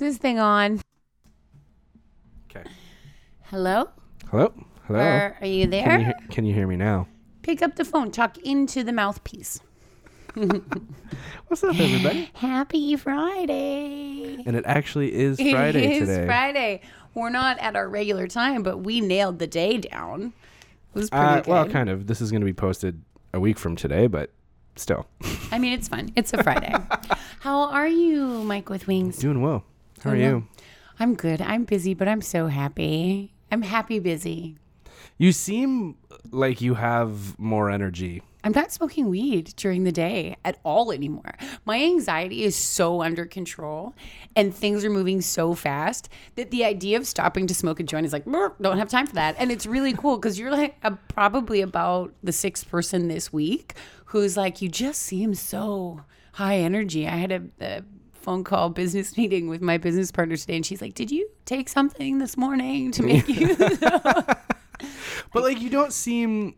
this thing on? Okay. Hello? Hello. Hello. Or are you there? Can you, he- can you hear me now? Pick up the phone. Talk into the mouthpiece. What's up, everybody? Happy Friday. And it actually is Friday it is today. Friday. We're not at our regular time, but we nailed the day down. It was pretty Uh, good. well, kind of. This is going to be posted a week from today, but still. I mean, it's fun. It's a Friday. How are you, Mike with Wings? Doing well. How are well. you? I'm good. I'm busy, but I'm so happy. I'm happy busy. You seem like you have more energy. I'm not smoking weed during the day at all anymore. My anxiety is so under control and things are moving so fast that the idea of stopping to smoke a joint is like, don't have time for that. And it's really cool because you're like a, probably about the sixth person this week who's like, you just seem so high energy. I had a, a phone call business meeting with my business partner today and she's like, did you take something this morning to make you? But like you don't seem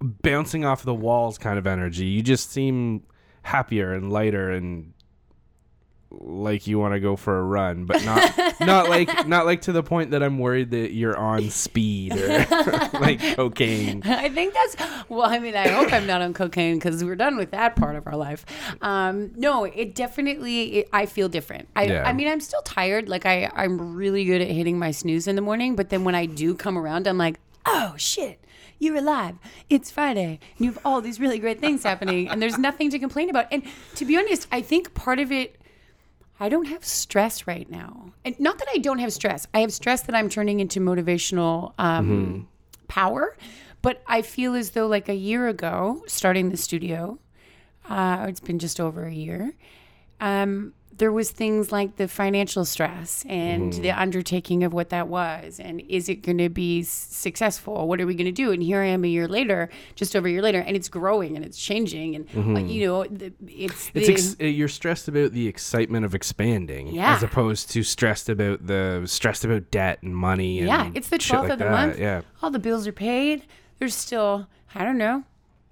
bouncing off the walls kind of energy. You just seem happier and lighter and like you want to go for a run, but not not like not like to the point that I'm worried that you're on speed or like cocaine. I think that's well. I mean, I hope I'm not on cocaine because we're done with that part of our life. Um, no, it definitely. It, I feel different. I, Yeah. I mean, I'm still tired. Like I, I'm really good at hitting my snooze in the morning. But then when I do come around, I'm like, oh shit, you're alive. It's Friday. And you have all these really great things happening, and there's nothing to complain about. And to be honest, I think part of it. I don't have stress right now. And not that I don't have stress. I have stress that I'm turning into motivational um, power. But I feel as though, like a year ago, starting the studio, uh, it's been just over a year. Um, there was things like the financial stress and the undertaking of what that was, and is it going to be successful? What are we going to do? And here I am a year later, just over a year later, and it's growing and it's changing, and uh, you know, the, it's It's the, ex- uh, you're stressed about the excitement of expanding, Yeah. as opposed to stressed about the stressed about debt and money. And Yeah, it's the 12th like of the that. month. Yeah, All the bills are paid. There's still, I don't know,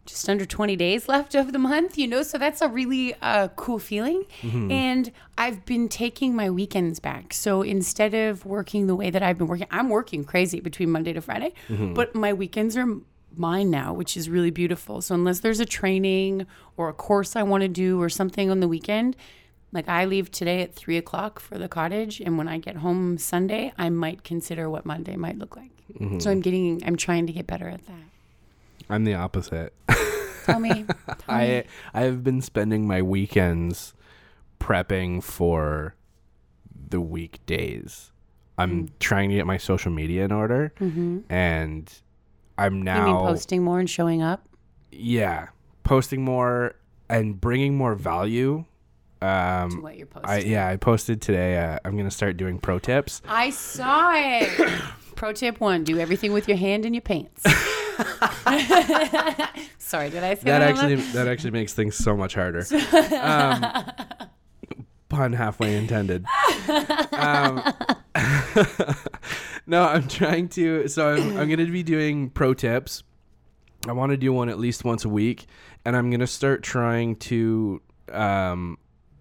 just under 20 days left of the month, you know? So that's a really uh, cool feeling. Mm-hmm. And I've been taking my weekends back. So instead of working the way that I've been working, I'm working crazy between Monday to Friday, Mm-hmm. but my weekends are mine now, which is really beautiful. So unless there's a training or a course I want to do or something on the weekend, like I leave today at three o'clock for the cottage, and when I get home Sunday, I might consider what Monday might look like. Mm-hmm. So I'm getting, I'm trying to get better at that. I'm the opposite. Tell me, tell me. I I have been spending my weekends prepping for the weekdays. I'm Mm. trying to get my social media in order, and I'm Mm-hmm. You now posting more and showing up? yeah posting more and bringing more value. to Um, what you're posting. I yeah I posted today. Uh, I'm gonna start doing pro tips. I saw it. Pro tip one: do everything with your hand in your pants. Sorry, did I say that? That actually that actually makes things so much harder. Um, pun halfway intended. Um, no, I'm trying to. So I'm, I'm going to be doing pro tips. I want to do one at least once a week, and I'm going to start trying to um,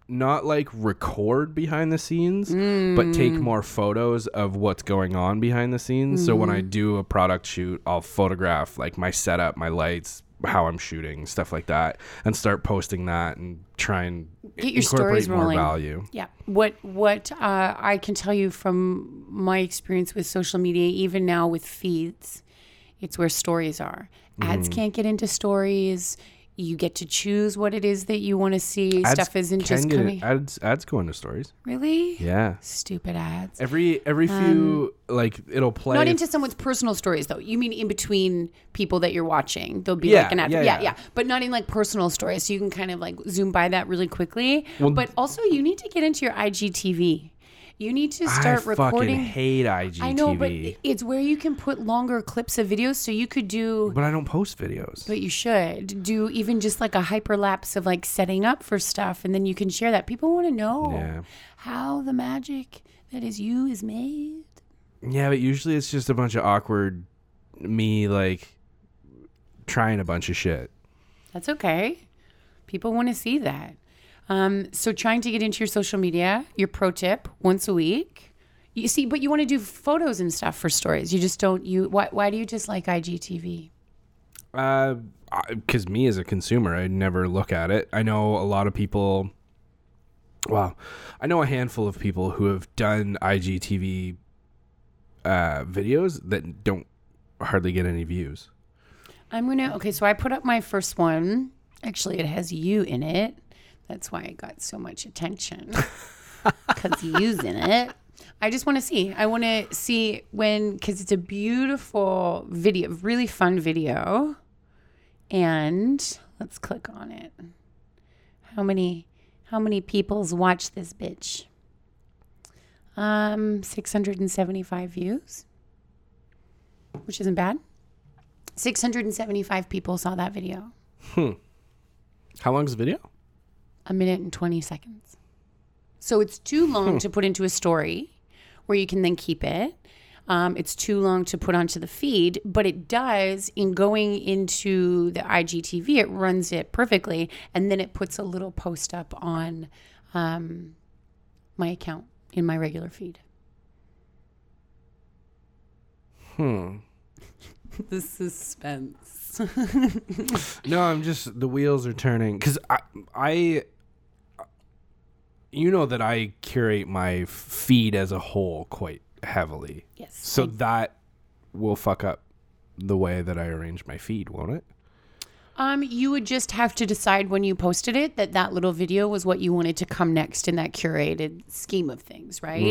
not like record behind the scenes, but take more photos of what's going on behind the scenes. So when I do a product shoot, I'll photograph like my setup, my lights, how I'm shooting, stuff like that, and start posting that and try and Get your incorporate stories more rolling. value. Yeah. What what uh, I can tell you from my experience with social media, even now with feeds, it's where stories are. Ads Mm-hmm. can't get into stories. You get to choose what it is that you want to see. Stuff isn't just coming. ads. Ads go into stories. really? Yeah. Stupid ads. Every every few like it'll play. Um, Not into someone's personal stories though. You mean in between people that you're watching? There'll be Yeah, like an ad. yeah, Yeah, yeah. yeah, But not in like personal stories. So you can kind of like zoom by that really quickly. Well, but also you need to get into your IGTV. You need to I start fucking recording. I hate IGTV. I know, but it's where you can put longer clips of videos. So you could do, but I don't post videos. but you should do even just like a hyperlapse of like setting up for stuff, and then you can share that. People want to know Yeah. how the magic that is you is made. Yeah, but usually it's just a bunch of awkward me like trying a bunch of shit. That's okay. People want to see that. Um, so trying to get into your social media, your pro tip once a week. You see, but you want to do photos and stuff for stories. You just don't. You why? Why do you just like IGTV? Uh, because me as a consumer, I never look at it. I know a lot of people. Well, I know a handful of people who have done IGTV uh, videos that don't hardly get any views. I'm gonna. Okay, so I put up my first one. Actually, it has you in it. That's why it got so much attention. Because you's in it. I just want to see. I want to see when, because it's a beautiful video, really fun video. And let's click on it. How many, how many people's watch this bitch? Um, 675 views, which isn't bad. 675 people saw that video. Hmm. How long is the video? A minute and 20 seconds. So it's too long to put into a story where you can then keep it. Um, it's too long to put onto the feed, but it does in going into the IGTV, it runs it perfectly. And then it puts a little post up on um, my account in my regular feed. Hmm. The suspense. No, I'm just the wheels are turning because I, I, you know that I curate my feed as a whole quite heavily, yes. so that will fuck up the way that I arrange my feed, won't it? Um, you would just have to decide when you posted it that that little video was what you wanted to come next in that curated scheme of things, right?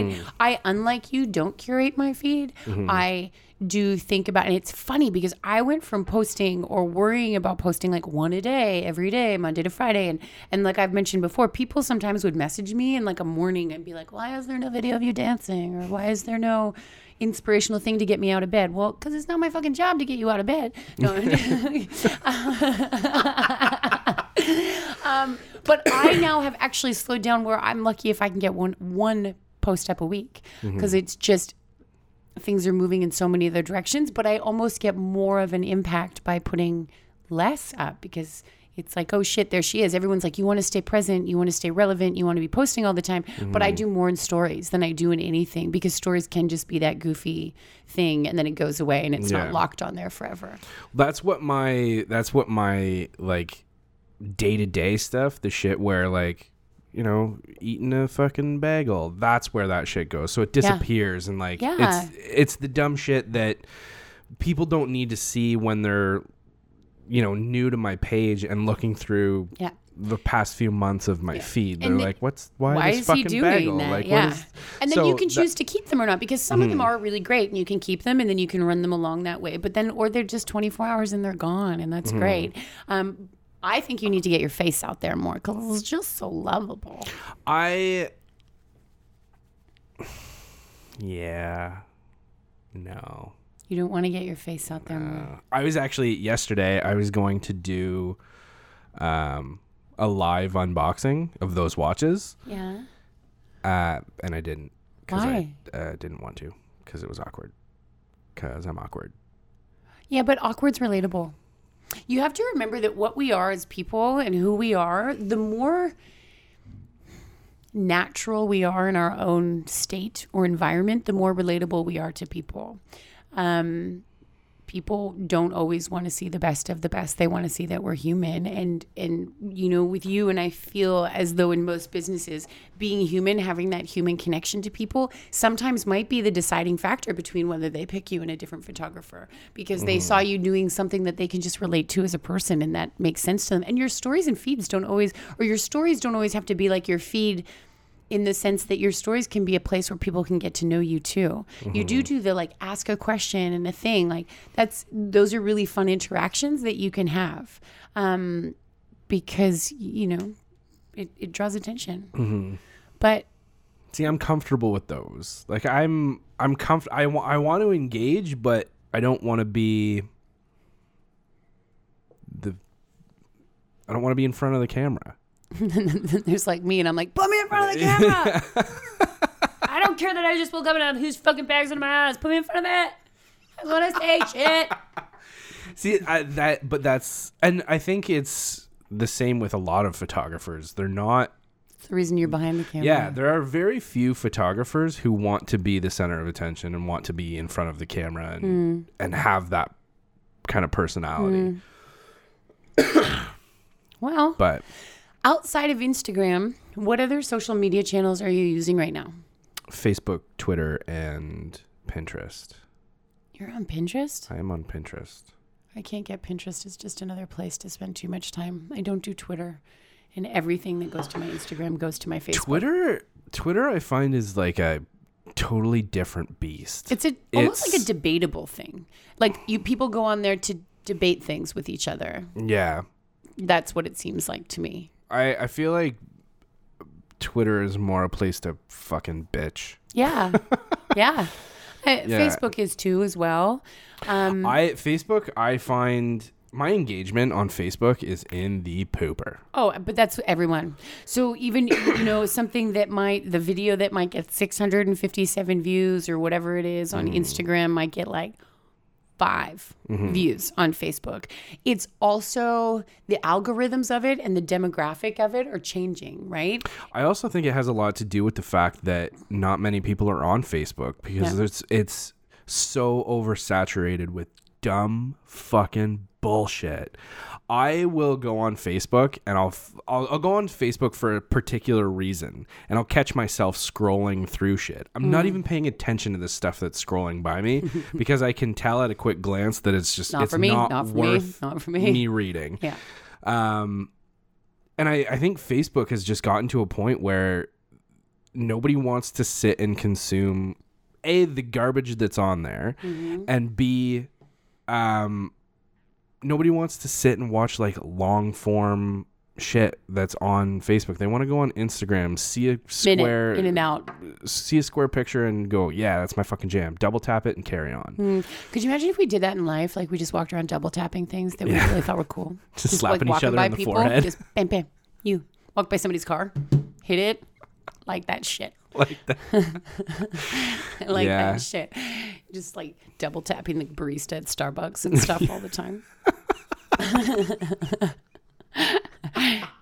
I, unlike you, don't curate my feed. I do think about, and it's funny because I went from posting or worrying about posting like one a day every day, Monday to Friday, and and like I've mentioned before, people sometimes would message me in like a morning and be like, "Why is there no video of you dancing?" or "Why is there no?" inspirational thing to get me out of bed. Well, because it's not my fucking job to get you out of bed. No. um, but I now have actually slowed down where I'm lucky if I can get one one post up a week because it's just things are moving in so many other directions. But I almost get more of an impact by putting less up because it's like, oh shit, there she is. Everyone's like, you want to stay present, you want to stay relevant, you want to be posting all the time. But I mm-hmm. do more in stories than I do in anything because stories can just be that goofy thing and then it goes away and it's Yeah. not locked on there forever. That's what my that's what my like day to day stuff, the shit where like you know eating a fucking bagel. That's where that shit goes. So it disappears and like Yeah. it's it's the dumb shit that people don't need to see when they're you know new to my page and looking through Yeah. the past few months of my feed. They're And like, "What's why, Why is he doing bagel? that? Like, yeah. what is?" and then So you can that- choose to keep them or not because some of them are really great and you can keep them and then you can run them along that way. But then, or they're just 24 hours and they're gone and that's great. Um, I think you need to get your face out there more because it's just so lovable. I yeah. No. You don't want to get your face out there more. I was actually yesterday. I was going to do um, a live unboxing of those watches, Yeah. uh, and I didn't because Why? I uh, didn't want to because it was awkward. Because I'm awkward. Yeah, but awkward's relatable. You have to remember that what we are as people and who we are, the more natural we are in our own state or environment, the more relatable we are to people. Um, people don't always want to see the best of the best. They want to see that we're human. And and you know, with you and I feel as though in most businesses, being human, having that human connection to people, sometimes might be the deciding factor between whether they pick you and a different photographer because they saw mm-hmm. you doing something that they can just relate to as a person and that makes sense to them. And your stories and feeds don't always or your stories don't always have to be like your feed in the sense that your stories can be a place where people can get to know you too. You do do the like ask a question and a thing like that's those are really fun interactions that you can have um, because you know it, it draws attention. But See, I'm comfortable with those. Like I'm, I'm comfort. I want, I want to engage, but I don't want to be the. I don't want to be in front of the camera. there's like me and I'm like put me in front of the camera. I don't care that I just woke up and I have whose fucking bags in my eyes. Put me in front of it. I want to say shit. See I, that, but that's, and I think it's the same with a lot of photographers. They're not It's the reason you're behind the camera. Yeah, there are very few photographers who want to be the center of attention and want to be in front of the camera and Mm. and have that kind of personality. Well, But outside of Instagram, what other social media channels are you using right now? Facebook, Twitter, and Pinterest. You're on Pinterest? I am on Pinterest. I can't get Pinterest. It's just another place to spend too much time. I don't do Twitter. And everything that goes to my Instagram goes to my Facebook. Twitter, Twitter, I find is like a totally different beast. It's a almost like a debatable thing. Like you people go on there to debate things with each other. yeah, That's what it seems like to me. I I feel like Twitter is more a place to fucking bitch. Yeah. yeah. Yeah. Facebook is too as well. Um, I Facebook, I find my engagement on Facebook is in the pooper. oh, but that's everyone. So even you know something that might the video that might get 657 views or whatever it is on Instagram might get like 5 mm-hmm. views on Facebook. It's also the algorithms of it and the demographic of it are changing, right? I also think it has a lot to do with the fact that not many people are on Facebook because Yeah. there's it's so oversaturated with dumb fucking bullshit. I will go on Facebook and I'll, f- I'll I'll go on Facebook for a particular reason and I'll catch myself scrolling through shit. I'm Mm. not even paying attention to the stuff that's scrolling by me because I can tell at a quick glance that it's just Not it's for me, not not for me, not for me. me reading. Yeah. Um, and I, I think Facebook has just gotten to a point where nobody wants to sit and consume a the garbage that's on there, Mm-hmm. and b um, nobody wants to sit and watch like long form shit that's on Facebook. They want to go on Instagram, see a square, Minute in and out. see a square picture, and go, yeah, that's my fucking jam. Double tap it and carry on. Mm. Could you imagine if we did that in life? Like we just walked around double tapping things that we Yeah. really thought were cool. Just slapping each walking other in the forehead. Just bam, bam. You walk by somebody's car, hit it, like that shit. like that. like Yeah. that shit. Just like double tapping the barista at Starbucks and stuff all the time.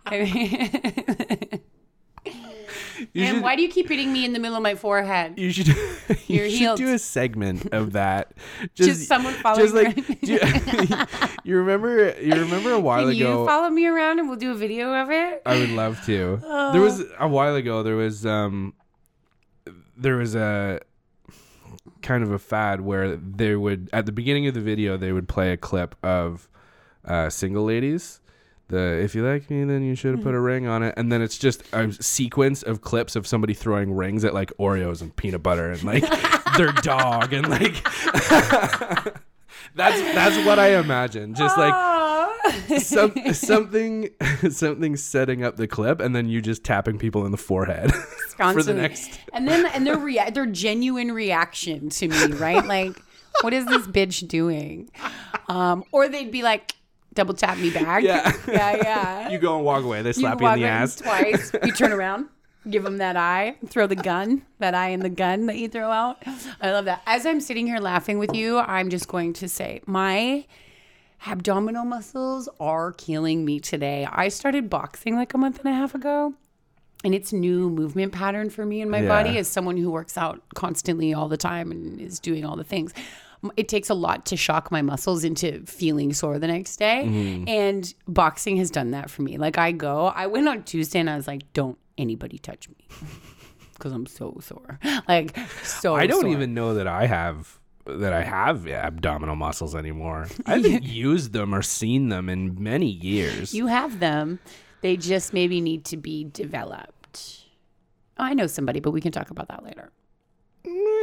I mean, You and should- why do you keep hitting me in the middle of my forehead? You should you should do a segment of that. Just someone following Just like do you, you remember you remember a while Can ago you follow me around and we'll do a video of it? I would love to. There was a while ago there was um there was a kind of a fad where they would at the beginning of the video they would play a clip of uh single ladies the if you like me then you should have put a ring on it and then it's just a sequence of clips of somebody throwing rings at like Oreos and peanut butter and like their dog and like that's that's what I imagine just like some, something something setting up the clip and then you just tapping people in the forehead for the next and then and their rea- their genuine reaction to me, right? Like, what is this bitch doing? Um, or they'd be like, double tap me back. Yeah. yeah, yeah. you go and walk away they slap you, walk in the ass twice. You turn around, give them that eye, throw the gun, that eye and the gun that you throw out. I love that. As I'm sitting here laughing with you, I'm just going to say my abdominal muscles are killing me today. I started boxing like a month and a half ago. And it's new movement pattern for me in my Yeah. body as someone who works out constantly all the time and is doing all the things. It takes a lot to shock my muscles into feeling sore the next day. Mm-hmm. And boxing has done that for me. Like I go, I went on Tuesday and I was like, don't anybody touch me. Because I'm so sore. Like so I don't sore. even know that I have that I have abdominal muscles anymore I haven't used them or seen them in many years You have them. They just maybe need to be developed. Oh, I know somebody, but we can talk about that later. Mm,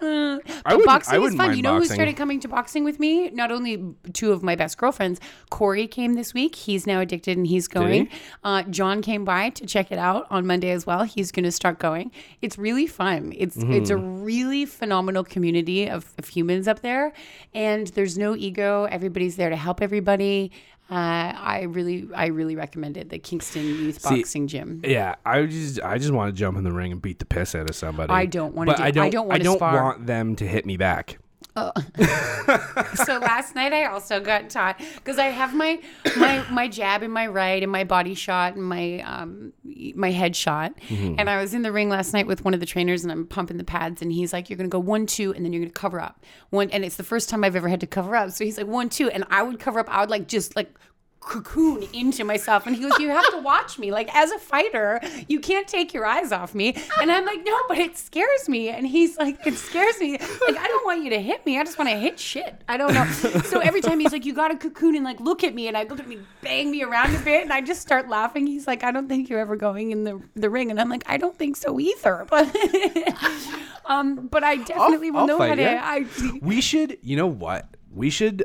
Boxing I is fun. You know who started coming to boxing with me? Not only two of my best girlfriends. Corey came this week. He's now addicted and he's going. he? Uh, John came by to check it out on Monday as well. He's going to start going. It's really fun. It's it's a Mm-hmm. really phenomenal community of, of humans up there, and there's no ego. Everybody's there to help everybody. Uh, I really, I really recommend it. The Kingston Youth See, Boxing Gym. Yeah, I just I just want to jump in the ring and beat the piss out of somebody. I don't wanna do- I I don't. don't I don't want them to hit me back. so last night I also got taught because I have my my my jab and my right and my body shot and my um my head shot. And I was in the ring last night with one of the trainers and I'm pumping the pads and he's like, You're gonna go one, two, and then you're gonna cover up. One and it's the first time I've ever had to cover up. So he's like, one, two, and I would cover up, I would like just like cocoon into myself. And he goes you have to watch me. Like as a fighter you can't take your eyes off me. And i'm like no but it scares me. And he's like it scares me. Like i don't want you to hit me. I just want to hit shit. I don't know. So every time he's like you got a cocoon and like look at me and i look at me bang me around a bit and i just start laughing. He's like i don't think you're ever going in the, the ring. And i'm like i don't think so either. But um but i definitely will I'll know how to i We should, you know what? We should.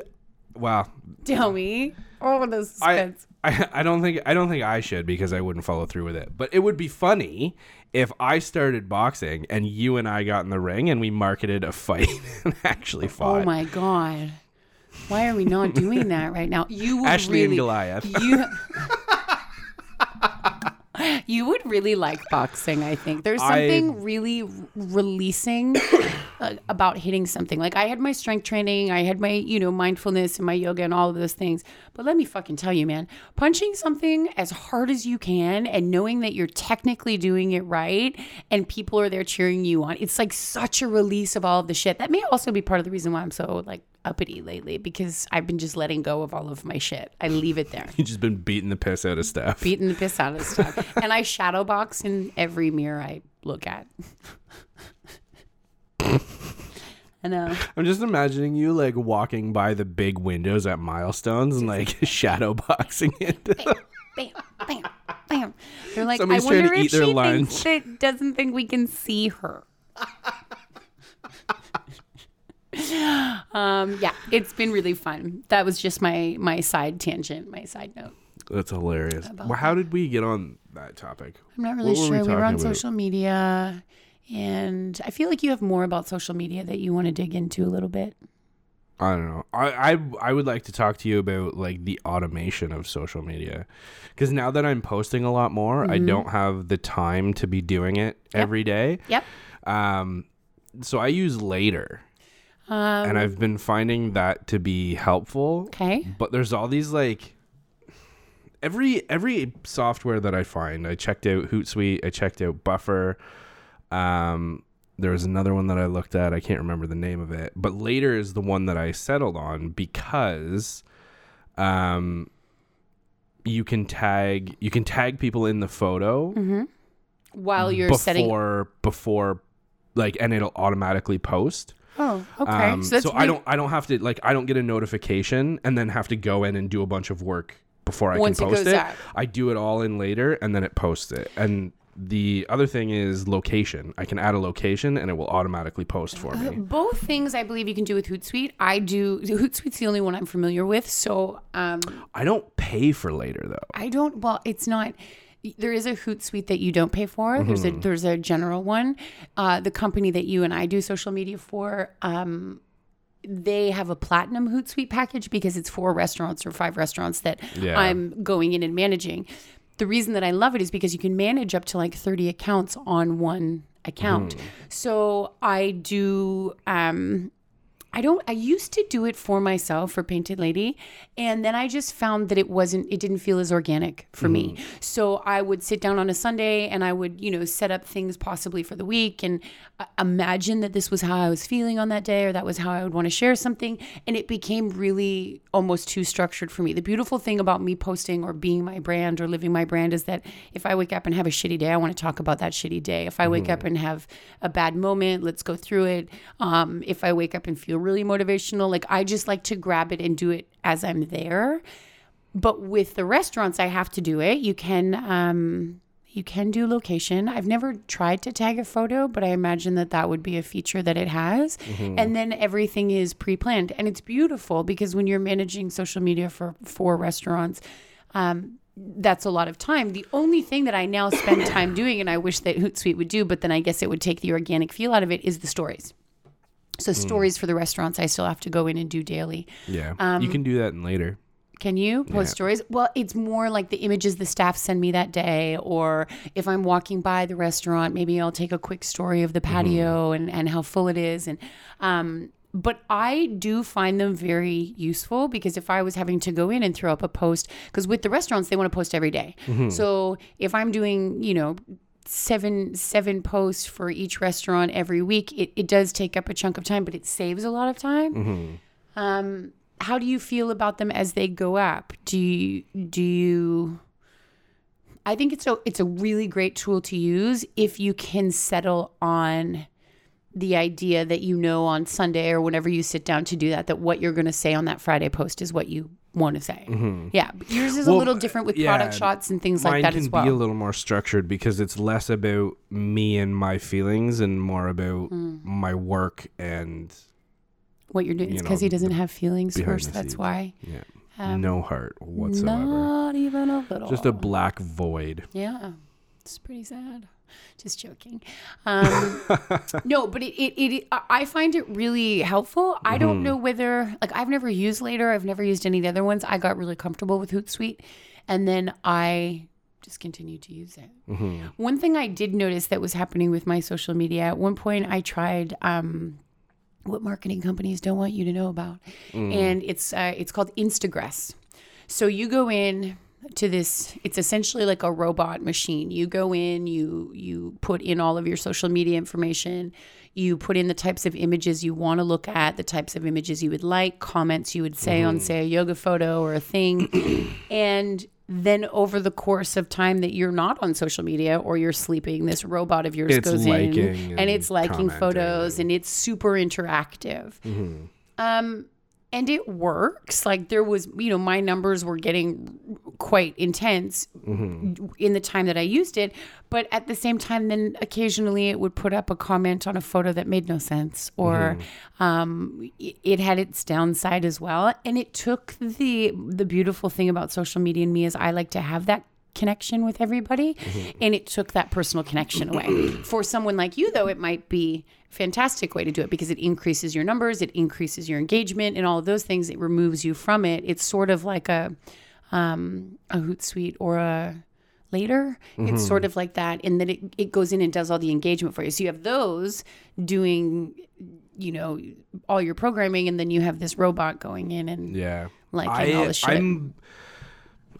Wow, tell me oh the I, suspense I I don't think I don't think I should because I wouldn't follow through with it. But it would be funny if I started boxing and you and I got in the ring and we marketed a fight and actually oh fought. Oh my god. Why are we not doing that right now? You would Ashley and Goliath. You You would really like boxing, I think. There's I- something really r- releasing uh, about hitting something. Like I had my strength training, I had my, you know, mindfulness and my yoga and all of those things. But let me fucking tell you, man, punching something as hard as you can and knowing that you're technically doing it right and people are there cheering you on. It's like such a release of all of the shit. That may also be part of the reason why I'm so like uppity lately because I've been just letting go of all of my shit. I leave it there. You've just been beating the piss out of stuff. beating the piss out of stuff. and I shadow box in every mirror I look at. I know. I'm just imagining you like walking by the big windows at milestones and like shadow boxing into them. Bam, bam, bam. They're like, Somebody's I wonder to if eat their she lunch. thinks that doesn't think we can see her. um, yeah, it's been really fun. That was just my my side tangent, my side note. That's hilarious. Well, how did we get on that topic? I'm not really What were sure. we We, were on about? social media, and I feel like you have more about social media that you want to dig into a little bit. I don't know. I, I I would like to talk to you about like the automation of social media, because now that I'm posting a lot more, I Mm-hmm. don't have the time to be doing it every day. Yep. Um, so I use Later, Um, and I've been finding that to be helpful. okay. But there's all these like every every software that I find. I checked out Hootsuite. I checked out Buffer. Um, there was another one that I looked at. I can't remember the name of it, but later is the one that I settled on because, um, you can tag you can tag people in the photo While you're setting before setting. before like and it'll automatically post. Oh, okay. Um, so so I don't I don't have to like I don't get a notification and then have to go in and do a bunch of work before I Once can post goes it. I do it all in later and then it posts it. And the other thing is location. I can add a location and it will automatically post for me. Both things I believe you can do with Hootsuite. I do. Hootsuite's the only one I'm familiar with. So um, I don't pay for later though. I don't. Well, it's not. There is a Hootsuite that you don't pay for. There's a there's a general one. Uh, the company that you and I do social media for. Um, they have a platinum Hootsuite package because it's four restaurants or five restaurants that Yeah. I'm going in and managing. The reason that I love it is because you can manage up to like 30 accounts on one account. So I do um I don't I used to do it for myself for Painted Lady and then I just found that it wasn't it didn't feel as organic for me. So I would sit down on a Sunday and I would, you know, set up things possibly for the week and uh, imagine that this was how I was feeling on that day or that was how I would want to share something and it became really almost too structured for me. The beautiful thing about me posting or being my brand or living my brand is that if I wake up and have a shitty day, I want to talk about that shitty day. If I wake up and have a bad moment, let's go through it. Um, if I wake up and feel really motivational, like I just like to grab it and do it as I'm there. But with the restaurants, I have to do it. You can um, you can do location. I've never tried to tag a photo, but I imagine that that would be a feature that it has. And then everything is pre-planned, and it's beautiful because when you're managing social media for for restaurants. Um, that's a lot of time. The only thing that I now spend time doing, and I wish that Hootsuite would do, but then I guess it would take the organic feel out of it, is the stories. So stories for the restaurants, I still have to go in and do daily. Yeah. Um, you can do that in later. Can you post stories? Well, it's more like the images the staff send me that day, or if I'm walking by the restaurant, maybe I'll take a quick story of the patio and, and how full it is. And um, but I do find them very useful because if I was having to go in and throw up a post, because with the restaurants they want to post every day. So if I'm doing, you know, seven seven posts for each restaurant every week, it, it does take up a chunk of time, but it saves a lot of time. Um, how do you feel about them as they go up? Do you do you I think it's a it's a really great tool to use if you can settle on the idea that you know on Sunday or whenever you sit down to do that that what you're going to say on that Friday post is what you want to say. Yeah, yours is a little different with yeah, product shots and things like that as well. Mine can be a little more structured because it's less about me and my feelings and more about Mm. my work and what you're doing you is because he doesn't have feelings first. That's scenes. why. yeah, Um, no heart whatsoever. Not even a little. Just a black void. Yeah, it's pretty sad. Just joking. Um, no, but it, it, it, I find it really helpful. I don't know whether, like, I've never used Later. I've never used any of the other ones. I got really comfortable with Hootsuite, and then I just continued to use it. One thing I did notice that was happening with my social media at one point, I tried. Um, what marketing companies don't want you to know about, and it's uh, it's called Instagress. So you go in to this it's essentially like a robot machine. You go in, you you put in all of your social media information, you put in the types of images you want to look at, the types of images you would like, comments you would say on say a yoga photo or a thing. and then over the course of time that you're not on social media or you're sleeping, this robot of yours It's goes in and, and it's liking photos and it's super interactive. Um, and it works. Like there was, you know, my numbers were getting quite intense in the time that I used it. But at the same time, then occasionally it would put up a comment on a photo that made no sense, or um, it, it had its downside as well. And it took the the beautiful thing about social media and me is I like to have that connection with everybody and it took that personal connection away. For someone like you though it might be a fantastic way to do it because it increases your numbers it increases your engagement and all of those things it removes you from it. It's sort of like a um a hootsuite or a later. It's sort of like that and then it, it goes in and does all the engagement for you. So you have those doing you know all your programming and then you have this robot going in and Yeah. like liking all the shit. I'm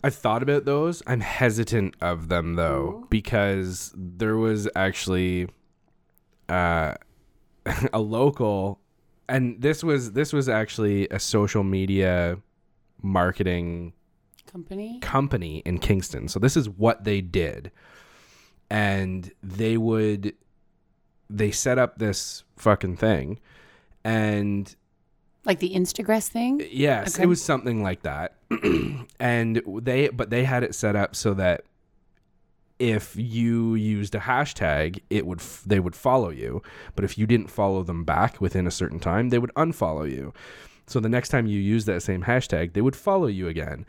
I've thought about those. I'm hesitant of them though because there was actually uh a local and this was this was actually a social media marketing company company in Kingston. So this is what they did. And they would they set up this fucking thing and like the instagress thing uh, Yes, Okay. it was something like that. and they but they had it set up so that if you used a hashtag, it would f- they would follow you, but if you didn't follow them back within a certain time, they would unfollow you. So the next time you use that same hashtag, they would follow you again.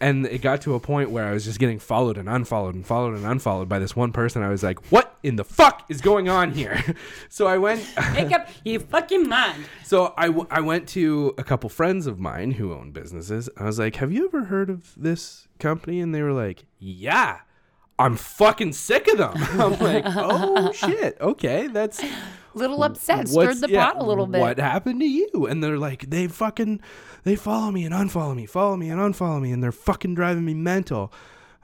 And it got to a point where I was just getting followed and unfollowed and followed and unfollowed by this one person. I was like, "What in the fuck is going on here?" so I went Make up your fucking mind. so I, w- I went to a couple friends of mine who own businesses. I was like, "Have you ever heard of this company?" And they were like, "Yeah, I'm fucking sick of them." I'm like, "Oh shit, okay, that's Little upset, stirred the yeah, pot a little bit. What happened to you?" And they're like, "They fucking they follow me and unfollow me, follow me and unfollow me, and they're fucking driving me mental."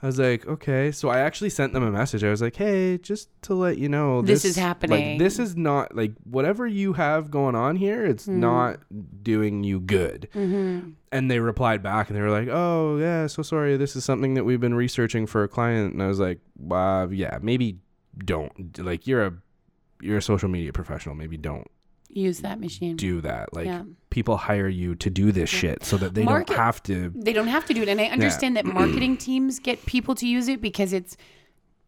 I was like, okay. So I actually sent them a message. I was like, hey, just to let you know, This is happening. like, this is not like whatever you have going on here. It's Hmm. not doing you good. Mm-hmm. And they replied back, and they were like, oh yeah, so sorry. This is something that we've been researching for a client. And I was like, uh, yeah, maybe don't. Like you're a you're a social media professional. Maybe don't Use that machine. do that. Like Yeah. People hire you to do this shit so that they Market- don't have to. They don't have to do it, and I understand that marketing teams get people to use it because it's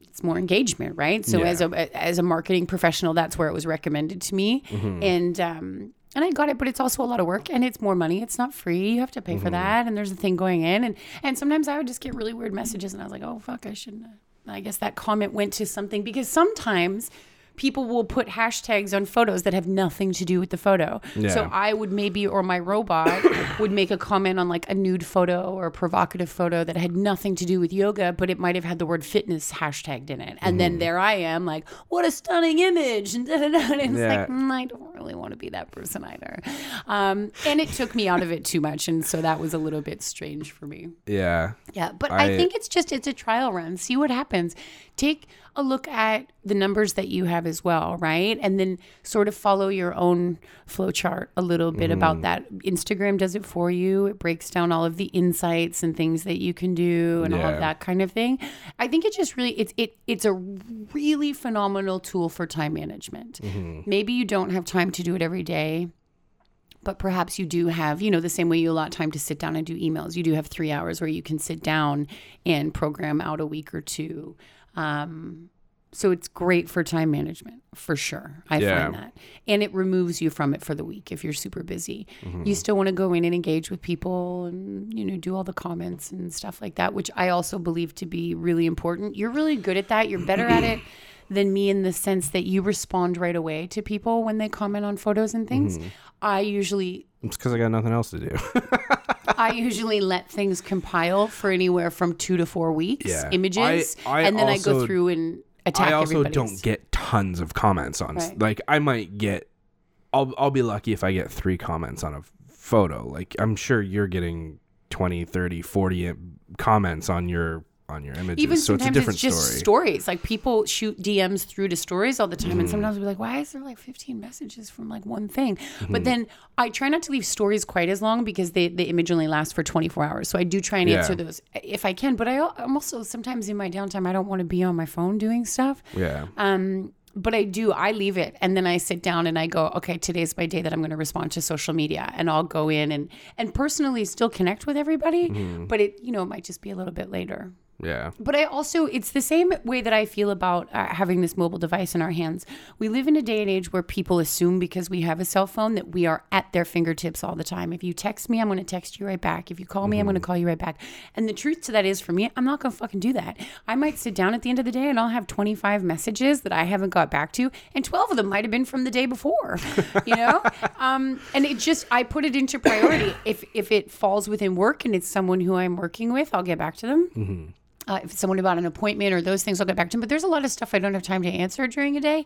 it's more engagement, right? So Yeah. as a as a marketing professional, that's where it was recommended to me, Mm-hmm. and um and I got it, but it's also a lot of work and it's more money. It's not free. You have to pay Mm-hmm. for that, and there's a thing going in, and and sometimes I would just get really weird messages, and I was like, oh fuck, I shouldn't. I guess that comment went to something because sometimes people will put hashtags on photos that have nothing to do with the photo. Yeah. So I would maybe, or my robot would make a comment on like a nude photo or a provocative photo that had nothing to do with yoga, but it might have had the word fitness hashtagged in it. And then there I am, like, what a stunning image. And, da, da, da. and it's Yeah. like, mm, I don't really want to be that person either. Um, and it took me out of it too much, and so that was a little bit strange for me. Yeah. Yeah, but I, I- think it's just it's a trial run. See what happens. Take a look at the numbers that you have as well, right? And then sort of follow your own flow chart a little bit Mm-hmm. about that. Instagram does it for you. It breaks down all of the insights and things that you can do and all of that kind of thing. I think it just really it's it it's a really phenomenal tool for time management. Mm-hmm. Maybe you don't have time to do it every day but perhaps you do have, you know, the same way you allot time to sit down and do emails. You do have three hours where you can sit down and program out a week or two. Um, so it's great for time management for sure. I Yeah. find that. And it removes you from it for the week if you're super busy. Mm-hmm. You still want to go in and engage with people and, you know, do all the comments and stuff like that, which I also believe to be really important. You're really good at that. You're better at it than me in the sense that you respond right away to people when they comment on photos and things. Mm-hmm. I usually It's because I got nothing else to do. I usually let things compile for anywhere from two to four weeks, Yeah. images, I- I and then I also- go through and attack I also everybody's. don't get tons of comments on Right. like I might get I'll I'll be lucky if I get 3 comments on a photo. Like I'm sure you're getting 20, 30, 40 um, comments on your on your images. Even so it's a sometimes different it's just story. stories. Like people shoot DMs through to stories all the time, Mm-hmm. and sometimes we're like, "Why is there like 15 messages from like one thing?" Mm-hmm. But then I try not to leave stories quite as long because they the image only lasts for 24 hours. So I do try and Yeah. answer those if I can. But I, I'm also sometimes in my downtime I don't want to be on my phone doing stuff. yeah. Um, but I do, I leave it and then I sit down and I go, okay, today's my day that I'm going to respond to social media and I'll go in and, and personally still connect with everybody, but it, you know, it might just be a little bit later. Yeah. But I also, it's the same way that I feel about uh, having this mobile device in our hands. We live in a day and age where people assume because we have a cell phone that we are at their fingertips all the time. If you text me, I'm going to text you right back. If you call me, I'm going to call you right back. And the truth to that is, for me, I'm not going to fucking do that. I might sit down at the end of the day and I'll have 25 messages that I haven't got back to, and 12 of them might have been from the day before, you know? um, and it just, I put it into priority. If, if it falls within work and it's someone who I'm working with, I'll get back to them uh, if it's someone about an appointment or those things, I'll get back to them. But there's a lot of stuff I don't have time to answer during a day.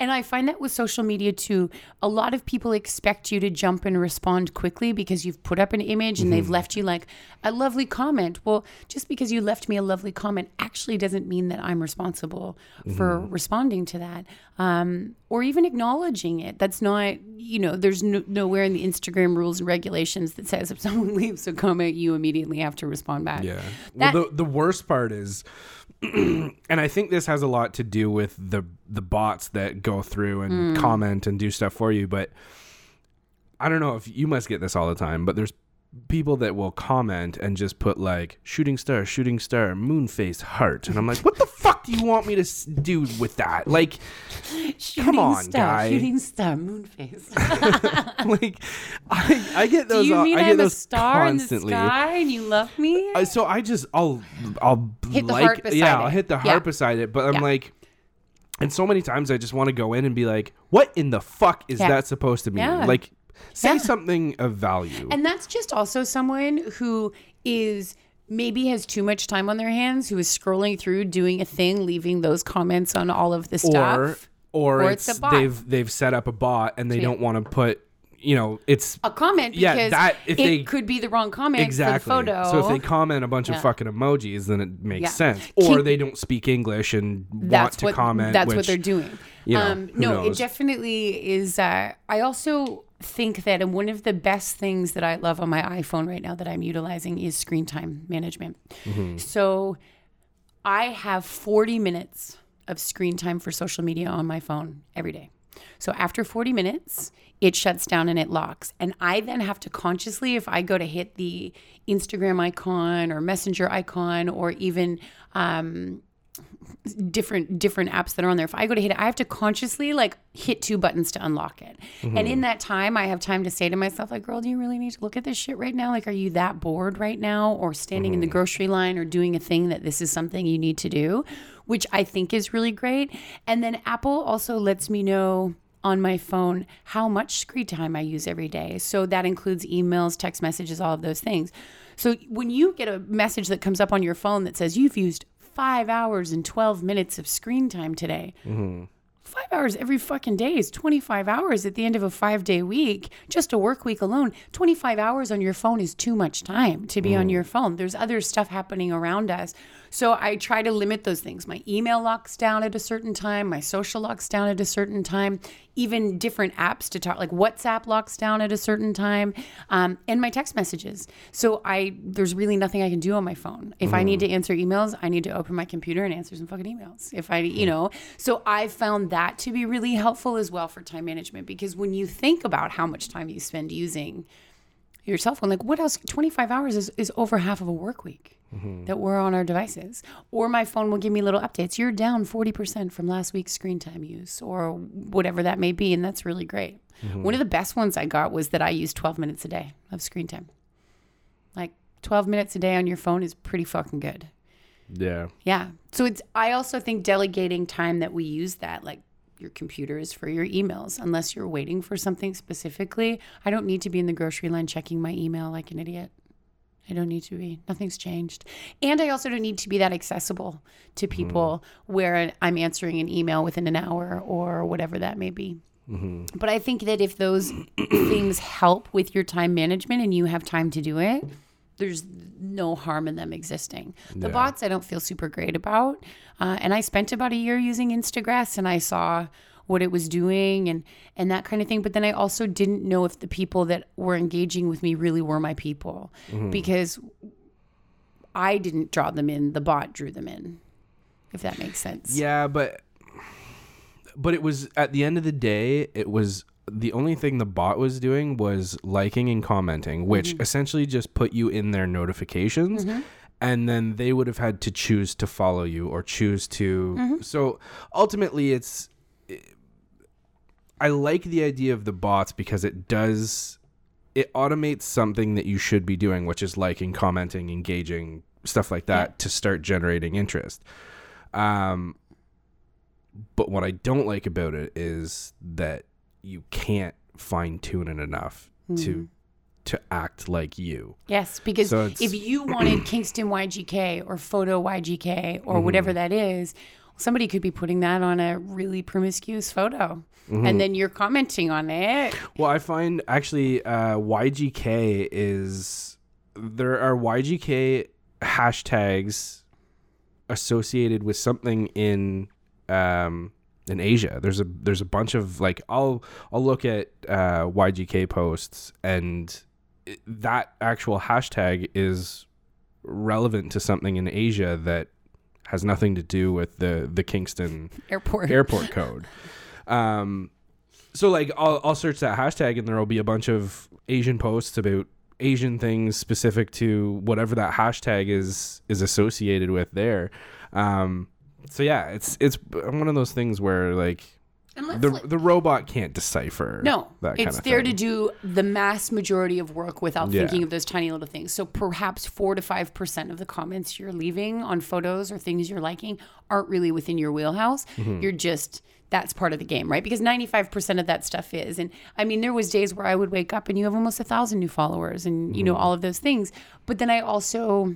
And I find that with social media too, a lot of people expect you to jump and respond quickly because you've put up an image and they've left you like a lovely comment. Well, just because you left me a lovely comment actually doesn't mean that I'm responsible for responding to that um, or even acknowledging it. That's not, you know, there's no, nowhere in the Instagram rules and regulations that says if someone leaves a comment, you immediately have to respond back. Yeah. That- well, the the worst part is, and I think this has a lot to do with the the bots that go through and hmm. comment and do stuff for you. But I don't know if you must get this all the time, but there's people that will comment and just put like shooting star, shooting star, moon face, heart, and I'm like, what the fuck do you want me to do with that? Like, Shooting on, star, guy. Shooting star, moon face. like I, I get Do those. you uh, mean I get I'm a star constantly. in the sky and you love me? Uh, so I just I'll I'll Hit the like heart beside yeah I'll hit the Yeah. heart beside it, but I'm Yeah. like, and so many times I just want to go in and be like, what in the fuck is Yeah. that supposed to mean? Yeah. Like, say Yeah. something of value. and that's just also someone who is maybe has too much time on their hands, who is scrolling through, doing a thing, leaving those comments on all of the stuff. or, Or it's, it's a bot. they've they've set up a bot and they don't want to put you know it's a comment Yeah, because that- if it they- could be the wrong comment exactly for the photo. so if they comment a bunch of fucking emojis then it makes Yeah. sense or Keep- they don't speak english and want to what comment that's what they're doing. you know, um, no, it definitely is. Uh, I also think that and one of the best things that I love on my iPhone right now that I'm utilizing is screen time management. Mm-hmm. So I have 40 minutes of screen time for social media on my phone every day. So after 40 minutes, it shuts down and it locks. And I then have to consciously, if I go to hit the Instagram icon or Messenger icon or even um, different different apps that are on there. If I go to hit it, I have to consciously like hit two buttons to unlock it. And mm-hmm. in that time, I have time to say to myself, like, girl, do you really need to look at this shit right now? Like, are you that bored right now? Or standing in the mm-hmm. grocery line or doing a thing that this is something you need to do, which I think is really great. And then Apple also lets me know on my phone how much screen time I use every day. So that includes emails, text messages, all of those things. So when you get a message that comes up on your phone that says you've used five hours and 12 minutes of screen time today, mm-hmm. Five hours every fucking day is 25 hours at the end of a five day week, just a work week alone. 25 hours on your phone is too much time to be on mm. your phone. There's other stuff happening around us. So I try to limit those things. My email locks down at a certain time, my social locks down at a certain time, even different apps to talk, like WhatsApp locks down at a certain time, um, and my text messages. So I there's really nothing I can do on my phone. If I need to answer emails, I need to open my computer and answer some fucking emails. If I, you know, so I found that to be really helpful as well for time management because when you think about how much time you spend using your cell phone, like what else? 25 hours is, is over half of a work week mm-hmm. that we're on our devices. Or my phone will give me little updates. You're down 40% from last week's screen time use or whatever that may be. And that's really great. Mm-hmm. One of the best ones I got was that I use 12 minutes a day of screen time. Like 12 minutes a day on your phone is pretty fucking good. Yeah. Yeah. So it's I also think delegating time that we use that like your computer is for your emails unless you're waiting for something specifically. I don't need to be in the grocery line checking my email like an idiot. I don't need to be. Nothing's changed. And I also don't need to be that accessible to mm-hmm. people where I'm answering an email within an hour or whatever that may be. Mm-hmm. But I think that if those things help with your time management and you have time to do it, there's no harm in them existing. The Yeah. bots I don't feel super great about. Uh, and I spent about a year using Instagress and I saw what it was doing and and that kind of thing but then i also didn't know if the people that were engaging with me really were my people because i didn't draw them in the bot drew them in if that makes sense Yeah, but but it was at the end of the day, it was the only thing the bot was doing was liking and commenting, which mm-hmm. essentially just put you in their notifications. Mm-hmm. And then they would have had to choose to follow you or choose to. Mm-hmm. So ultimately, it's. I like the idea of the bots because it does. It automates something that you should be doing, which is liking, commenting, engaging, stuff like that to start generating interest. Um, but what I don't like about it is that you can't fine tune it enough to to act like you. Yes, because So if you wanted Kingston YGK or Photo YGK or Mm-hmm. whatever that is, somebody could be putting that on a really promiscuous photo. Mm-hmm. And then you're commenting on it. Well, I find actually uh, YGK is there are YGK hashtags associated with something in um, in Asia. There's a there's a bunch of like I'll I'll look at uh, YGK posts and it, that actual hashtag is relevant to something in Asia that has nothing to do with the the Kingston Airport. airport code. Um, so like I'll I'll search that hashtag and there will be a bunch of Asian posts about Asian things specific to whatever that hashtag is is associated with there. Um, so yeah, it's it's one of those things where like the the robot can't decipher. No, that it's kind of there thing. to do the mass majority of work without Yeah. thinking of those tiny little things. So perhaps four to five percent of the comments you're leaving on photos or things you're liking aren't really within your wheelhouse. Mm-hmm. You're just that's part of the game, right? Because 95% of that stuff is. And I mean, there was days where I would wake up and you have almost a thousand new followers and, you know, Mm-hmm. all of those things. But then I also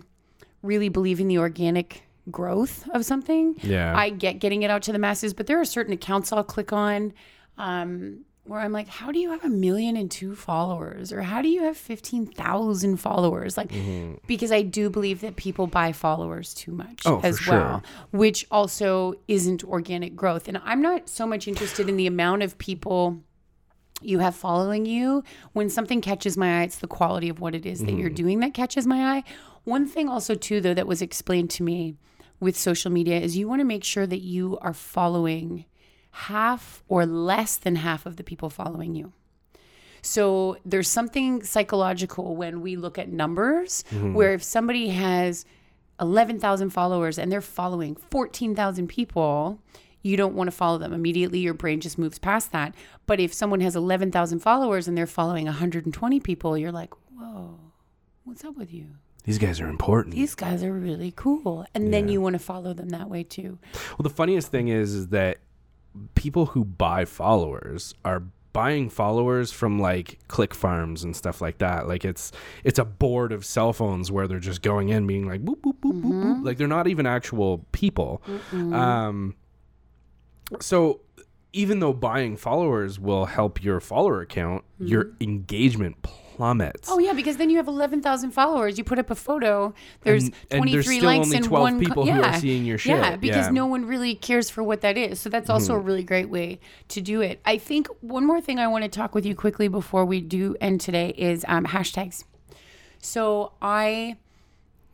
really believe in the organic growth of something. Yeah. I get getting it out to the masses, but there are certain accounts I'll click on um, where I'm like, how do you have a million and two followers? Or how do you have 15,000 followers? Like, Mm-hmm. because I do believe that people buy followers too much Oh, as sure. well, which also isn't organic growth. And I'm not so much interested in the amount of people you have following you. When something catches my eye, it's the quality of what it is that you're doing that catches my eye. One thing also too though that was explained to me with social media is you want to make sure that you are following half or less than half of the people following you. So there's something psychological when we look at numbers mm-hmm. where if somebody has 11,000 followers and they're following 14,000 people, you don't want to follow them. Immediately your brain just moves past that. But if someone has 11,000 followers and they're following 120 people, you're like, "Whoa. What's up with you? These guys are important. These guys are really cool." And then you want to follow them that way too. Well, the funniest thing is, is that people who buy followers are buying followers from like click farms and stuff like that. Like it's it's a board of cell phones where they're just going in being like boop boop boop boop boop. Like they're not even actual people. Um so even though buying followers will help your follower account, your engagement plummets. Oh yeah, because then you have eleven thousand followers. You put up a photo. There's twenty three likes and 12 one. co- people who are yeah. seeing your Yeah, because Yeah. No one really cares for what that is. So that's also a really great way to do it. I think one more thing I want to talk with you quickly before we do end today is um, hashtags. So I.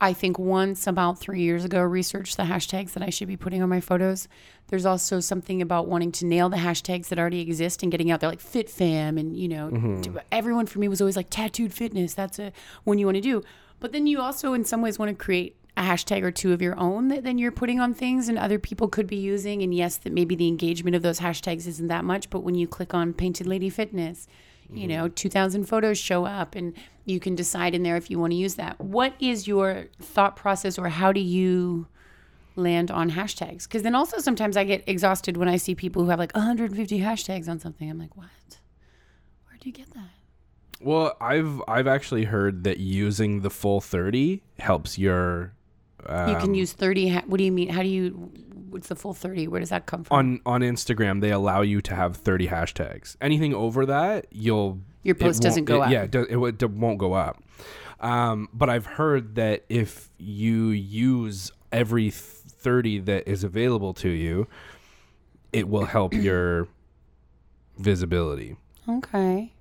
I think once about three years ago researched the hashtags that I should be putting on my photos. There's also something about wanting to nail the hashtags that already exist and getting out there like fit fam and you know Mm-hmm. everyone for me was always like tattooed fitness. That's a one you want to do. But then you also in some ways want to create a hashtag or two of your own that then you're putting on things and other people could be using. And yes, that maybe the engagement of those hashtags isn't that much, but when you click on Painted Lady Fitness, you know, 2,000 photos show up and you can decide in there if you want to use that. What is your thought process or how do you land on hashtags? Because then also sometimes I get exhausted when I see people who have like 150 hashtags on something. I'm like, what? Where do you get that? Well, I've I've actually heard that using the full 30 helps your um, You can use 30. Ha- what do you mean? How do you, what's the full 30? Where does that come from? on on Instagram they allow you to have 30 hashtags. Anything over that, you'll Your post doesn't go it- up. Yeah, it, it, it won't go up. Um, but I've heard that if you use every 30 that is available to you, it will help your visibility. okay.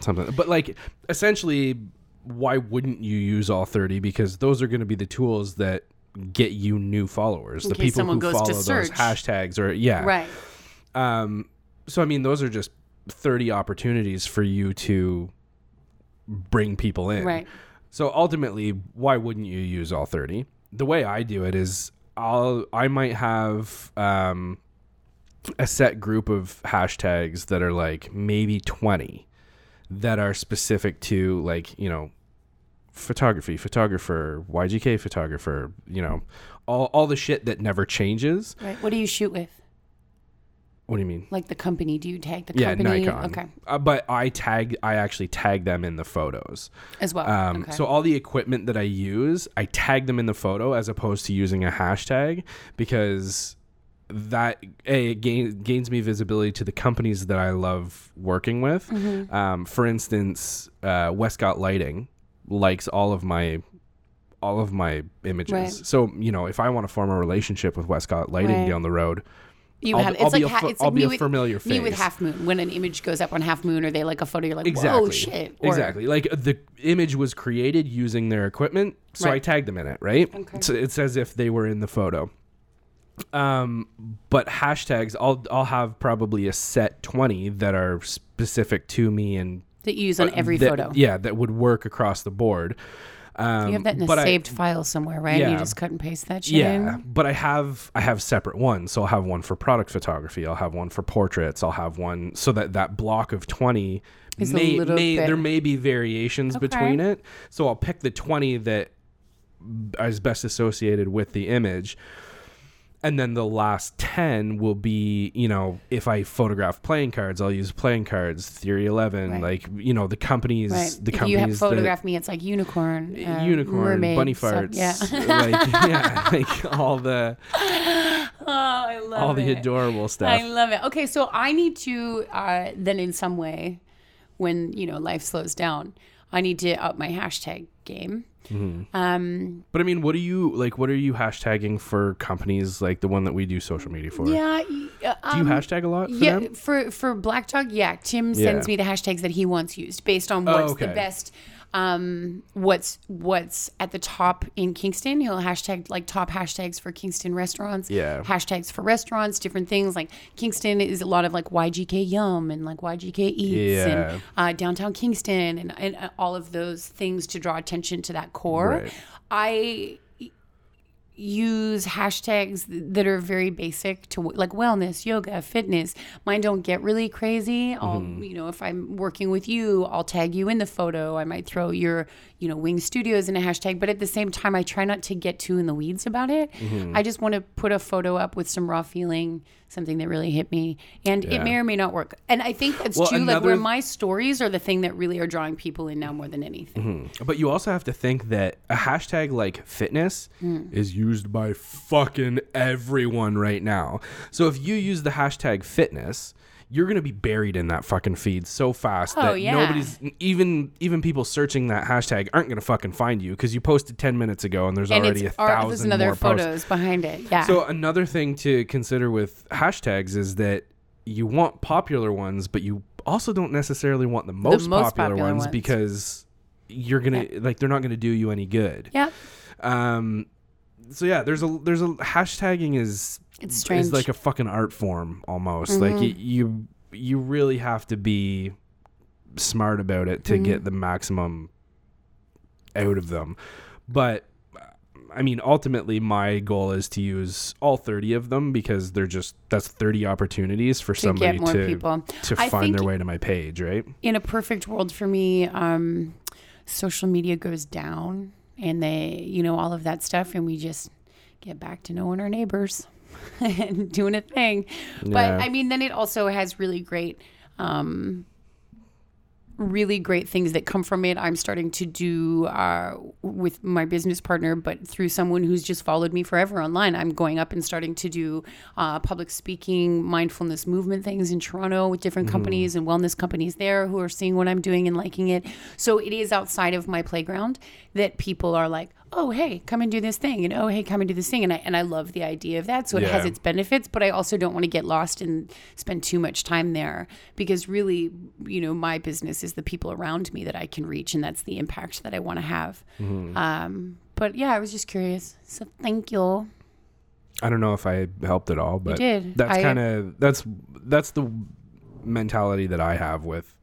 Something. But like essentially why wouldn't you use all 30 because those are going to be the tools that get you new followers. In the people who follow those hashtags or yeah. Right. Um, so I mean, those are just thirty opportunities for you to bring people in. Right. So ultimately, why wouldn't you use all thirty? The way I do it is, I'll I might have um, a set group of hashtags that are like maybe twenty that are specific to like you know photography, photographer, YGK photographer, you know, all all the shit that never changes. Right. What do you shoot with? What do you mean? Like the company? Do you tag the Yeah, company? Nikon. Okay. Uh, but I tag, I actually tag them in the photos. As well. Um, okay. So all the equipment that I use, I tag them in the photo as opposed to using a hashtag because that a it gain, gains me visibility to the companies that I love working with. Mm-hmm. Um, for instance, uh, Westcott Lighting likes all of my all of my images. Right. So you know, if I want to form a relationship with Westcott Lighting Right. down the road, you I'll- have I'll it's be like a ha- fa- it's I'll like be a with, familiar Me with. Half Moon. When an image goes up on Half Moon, or they like a photo, you're like, Exactly. whoa, shit. Or- exactly. Like the image was created using their equipment, so I tagged them in it, right? Okay. So it's as if they were in the photo. Um, but hashtags, I'll I'll have probably a set twenty that are specific to me and That you use on every that- photo. Yeah, that would work across the board. Um, You have that in a but I- saved file somewhere, right? And you just cut and paste that shit yeah, in. but I have I have separate ones. So I'll have one for product photography. I'll have one for portraits. I'll have one so that that block of twenty Is may, may there may be variations Okay. between it. So I'll pick the twenty that is best associated with the image. And then the last 10 will be, you know, if I photograph playing cards, I'll use playing cards, Theory 11, Right. like, you know, the companies, Right. the if you companies have that- photograph me, it's like unicorn, uh, unicorn, mermaid, bunny stuff. farts, Yeah. like yeah, like all the oh, I love all the adorable stuff. I love it. Okay, so I need to uh, then in some way, when you know life slows down, I need to up my hashtag game. Mm-hmm. Um, but I mean, what are you like? What are you hashtagging for companies like the one that we do social media for? yeah. uh, Do you um, hashtag a lot for yeah, them? for for Black Dog, yeah. Tim sends me the hashtags that he wants used based on Oh, what's the best. Um, what's what's at the top in Kingston? He'll hashtag like top hashtags for Kingston restaurants. Yeah. hashtags for restaurants, different things. Like Kingston is a lot of like YGK Yum and like YGK Eats Yeah. and uh, downtown Kingston and, and uh, all of those things to draw attention to that core. Right. I use hashtags that are very basic to like wellness, yoga, fitness. Mine don't get really crazy. I'll, Mm-hmm. you know, if I'm working with you, I'll tag you in the photo. I might throw your, you know, Wing Studios in a hashtag, but at the same time, I try not to get too in the weeds about it. Mm-hmm. I just want to put a photo up with some raw feeling, something that really hit me, and it may or may not work. And I think that's Well, true. Like where my stories are the thing that really are drawing people in now more than anything. But you also have to think that a hashtag like fitness Hmm. is used by fucking everyone right now. So if you use the hashtag fitness, you're gonna be buried in that fucking feed so fast Oh, that yeah. nobody's even even people searching that hashtag aren't gonna fucking find you because you posted ten minutes ago and there's and already a thousand there's another more posts. photos behind it. Yeah. So another thing to consider with hashtags is that you want popular ones, but you also don't necessarily want the most, most popular, popular ones, ones. because you're gonna like they're not gonna do you any good. yeah. Um, so yeah, there's a there's a hashtagging is It's strange. is like a fucking art form almost. Like y- you you really have to be smart about it to Mm-hmm. get the maximum out of them. But I mean, ultimately, my goal is to use all 30 of them because they're just that's 30 opportunities for to somebody to people. to I find their way to my page, right? in a perfect world for me, um, social media goes down and they, you know, all of that stuff, and we just get back to knowing our neighbors and doing a thing. Yeah. But I mean, then it also has really great, um, really great things that come from it. I'm starting to do uh, with my business partner, but through someone who's just followed me forever online. I'm going up and starting to do uh, public speaking, mindfulness movement things in Toronto with different companies and wellness companies there who are seeing what I'm doing and liking it. So it is outside of my playground that people are like, oh hey come and do this thing and oh hey come and do this thing and I, and I love the idea of that so it has its benefits but I also don't want to get lost and spend too much time there because really you know my business is the people around me that I can reach and that's the impact that I want to have. Mm-hmm. um, but yeah I was just curious. So thank you I don't know if I helped at all, but that's kind of that's that's the mentality that I have with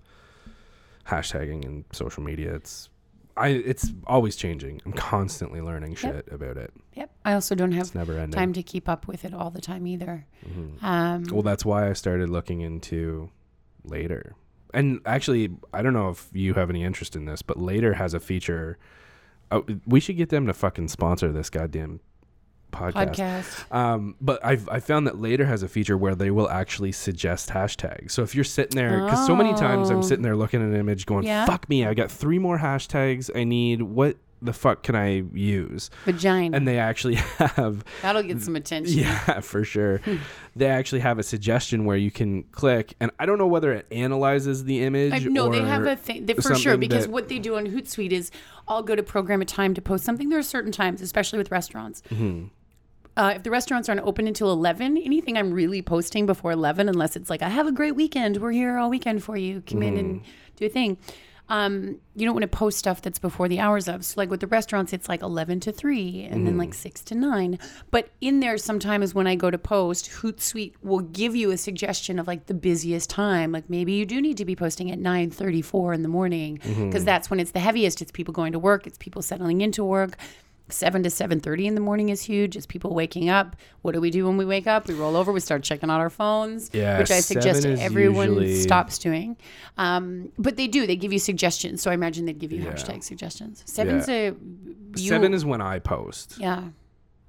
hashtagging and social media. It's I it's always changing. I'm constantly learning shit about it. yep I also don't have It's never ending. time to keep up with it all the time either Mm-hmm. um, Well, that's why I started looking into later. And actually, I don't know if you have any interest in this, but later has a feature. Oh, we should get them to fucking sponsor this goddamn podcast. podcast Um, but I've I found that later has a feature where they will actually suggest hashtags. So if you're sitting there, because so many times I'm Oh. sitting there looking at an image, going, Yeah. "Fuck me, I got three more hashtags I need. What the fuck can I use?" vagina And they actually have that'll get some attention yeah, for sure. they actually have a suggestion where you can click, and I don't know whether it analyzes the image. I, no, they have a thing they, for sure because that- what they do on Hootsuite is I'll go to program a time to post something. There are certain times, especially with restaurants. Mm-hmm. Uh, if the restaurants aren't open until 11, anything I'm really posting before 11, unless it's like, I have a great weekend, we're here all weekend for you, come in and Mm-hmm. do a thing. Um, you don't want to post stuff that's before the hours of. So, like with the restaurants, it's like 11 to 3 and then Mm-hmm. like 6 to 9. But in there, sometimes when I go to post, Hootsuite will give you a suggestion of like the busiest time. Like maybe you do need to be posting at 9 34 in the morning because Mm-hmm. that's when it's the heaviest. It's people going to work, it's people settling into work. 7 to 7:30 in the morning is huge. It's people waking up. What do we do when we wake up? We roll over, we start checking out our phones, Yeah, which I suggest everyone usually- stops doing. Um, but they do. They give you suggestions. So I imagine they'd give you Yeah. hashtag suggestions. Seven's a you, seven is when I post. yeah.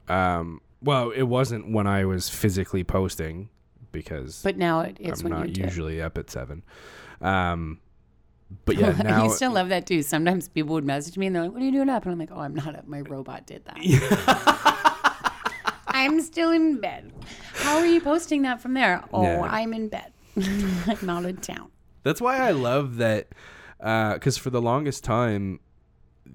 Um, well, it wasn't when I was physically posting because But now it, it's I'm when not you do. it. usually up at seven. Um, but yeah, now I used to love that too. Sometimes people would message me and they're like, "What are you doing up?" And I'm like, "Oh, I'm not up. My robot did that. I'm still in bed. How are you posting that from there? Oh, Yeah. I'm in bed. I'm not in town. That's why I love that uh, because for the longest time,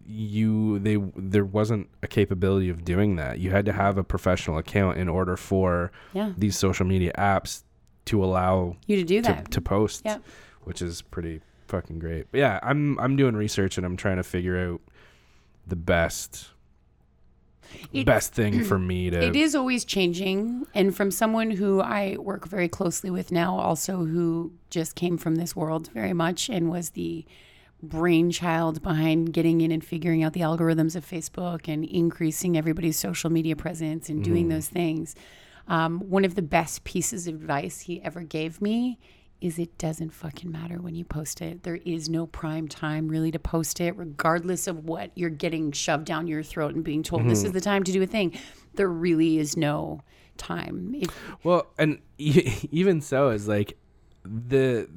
you they there wasn't a capability of doing that. You had to have a professional account in order for Yeah, these social media apps to allow you to do to, that. to post, Yep. which is pretty fucking great. But yeah, I'm I'm doing research and I'm trying to figure out the best It- best thing for me to It is always changing. And from someone who I work very closely with now, also who just came from this world very much and was the brainchild behind getting in and figuring out the algorithms of Facebook and increasing everybody's social media presence and doing those things. Um, one of the best pieces of advice he ever gave me is it doesn't fucking matter when you post it. There is no prime time really to post it, regardless of what you're getting shoved down your throat and being told this is mm-hmm. the time to do a thing. There really is no time. If, Well, and e- even so, is like the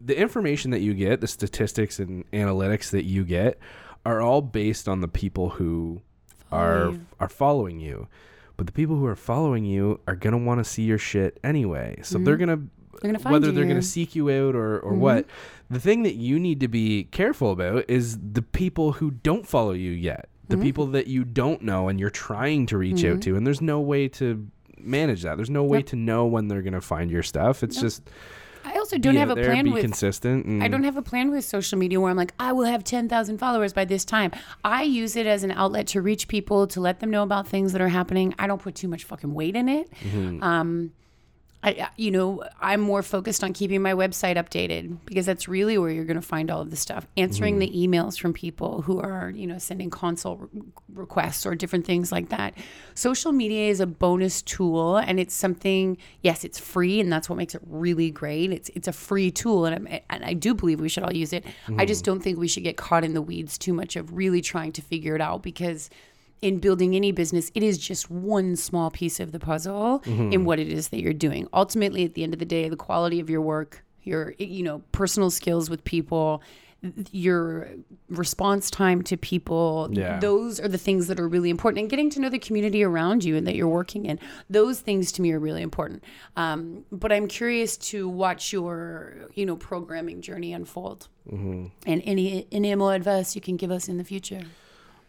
the information that you get, the statistics and analytics that you get, are all based on the people who are you. are following you. But the people who are following you are gonna want to see your shit anyway. So they're mm-hmm. gonna They're whether they're gonna seek you out or or what. The thing that you need to be careful about is the people who don't follow you yet. The people that you don't know and you're trying to reach out to, and there's no way to manage that. There's no way Yep. to know when they're gonna find your stuff. It's just I also don't have a there, plan be with consistent. And I don't have a plan with social media where I'm like, I will have 10,000 followers by this time. I use it as an outlet to reach people, to let them know about things that are happening. I don't put too much fucking weight in it. Mm-hmm. Um, I, you know, I'm more focused on keeping my website updated because that's really where you're going to find all of the stuff. Answering mm-hmm. the emails from people who are, you know, sending consult re- requests or different things like that. Social media is a bonus tool, and it's something. Yes, it's free, and that's what makes it really great. It's it's a free tool, and I'm, and I do believe we should all use it. I just mm-hmm. don't think we should get caught in the weeds too much of really trying to figure it out because in building any business, it is just one small piece of the puzzle in what it is that you're doing. Ultimately, at the end of the day, the quality of your work, your you know personal skills with people, your response time to people, Yeah. those are the things that are really important. And getting to know the community around you and that you're working in, those things to me are really important. Um, but I'm curious to watch your you know programming journey unfold, and any any more advice you can give us in the future.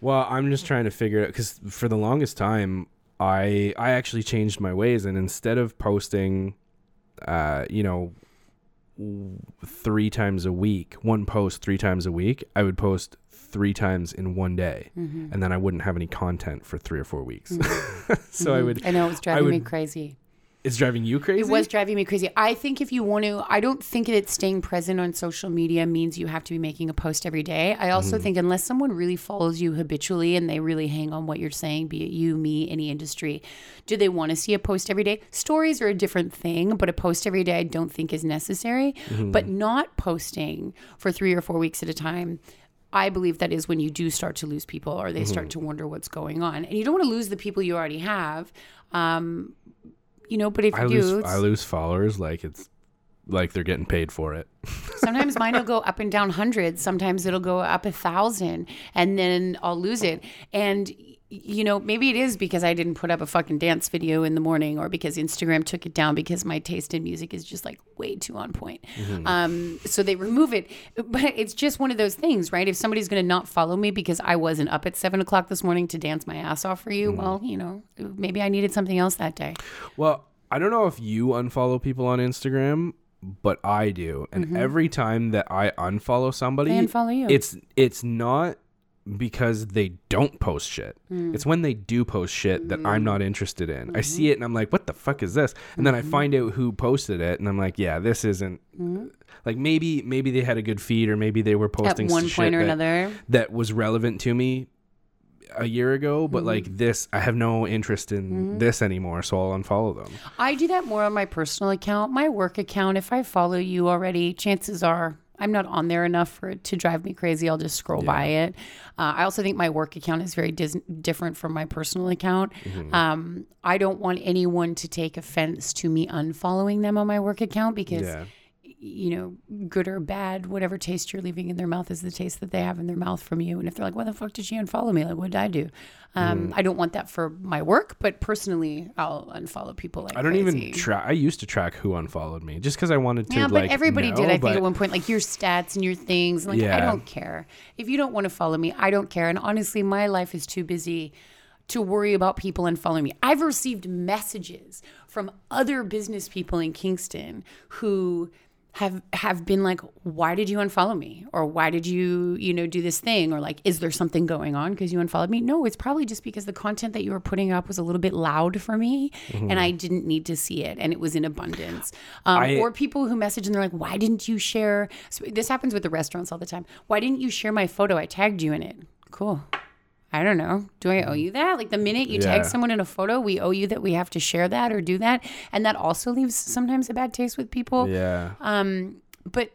Well, I'm just trying to figure it out because for the longest time, I I actually changed my ways, and instead of posting, uh, you know, three times a week, one post three times a week, I would post three times in one day, Mm-hmm. and then I wouldn't have any content for three or four weeks. so I would. I know it was driving me crazy. It's driving you crazy. It was driving me crazy. I think if you want to, I don't think that staying present on social media means you have to be making a post every day. I also mm-hmm. think unless someone really follows you habitually and they really hang on what you're saying, be it you, me, any industry, do they want to see a post every day? Stories are a different thing, but a post every day I don't think is necessary. Mm-hmm. But not posting for three or four weeks at a time. I believe that is when you do start to lose people or they start mm-hmm. to wonder what's going on. And you don't want to lose the people you already have. Um, you know, but if I you lose do, I lose followers like it's like they're getting paid for it. Sometimes mine will go up and down hundreds. Sometimes it'll go up a thousand, and then I'll lose it. And you know, maybe it is because I didn't put up a fucking dance video in the morning, or because Instagram took it down because my taste in music is just like way too on point. Um, so they remove it. But it's just one of those things, right? If somebody's going to not follow me because I wasn't up at seven o'clock this morning to dance my ass off for you, well, you know, maybe I needed something else that day. Well, I don't know if you unfollow people on Instagram, but I do. And every time that I unfollow somebody, Mm-hmm. They unfollow you. It's it's not because they don't post shit. Mm. It's when they do post shit that I'm not interested in. I Mm-hmm. see it and I'm like, what the fuck is this? And then I find out who posted it and I'm like, yeah, this isn't like maybe maybe they had a good feed or maybe they were Mm-hmm. At posting one shit point or that, another. that was relevant to me a year ago, Mm-hmm. but like this, I have no interest in this anymore, so I'll unfollow them. I do that more on my personal account. My work account, if I follow you already, chances are I'm not on there enough for it to drive me crazy. I'll just scroll by it. Uh, I also think my work account is very dis- different from my personal account. Um, I don't want anyone to take offense to me unfollowing them on my work account because Yeah. You know, good or bad, whatever taste you're leaving in their mouth is the taste that they have in their mouth from you. And if they're like, "Why the fuck did she unfollow me? Like, what did I do?" Um, I don't want that for my work, but personally, I'll unfollow people like I don't crazy. even track. I used to track who unfollowed me just because I wanted to. Yeah, like, but everybody did. know, I think but- at one point, like your stats and your things. Like, I don't care if you don't want to follow me. I don't care. And honestly, my life is too busy to worry about people unfollowing me. I've received messages from other business people in Kingston who have have been like why did you unfollow me? Or why did you you know do this thing? Or like is there something going on because you unfollowed me? No it's probably just because the content that you were putting up was a little bit loud for me and i didn't need to see it and it was in abundance. Um, I- or people who message and they're like why didn't you share? So this happens with the restaurants all the time. Why didn't you share my photo? I tagged you in it. Cool I don't know. Do I owe you that? Like the minute you tag someone in a photo, we owe you that we have to share that or do that. And that also leaves sometimes a bad taste with people. Yeah, Um, but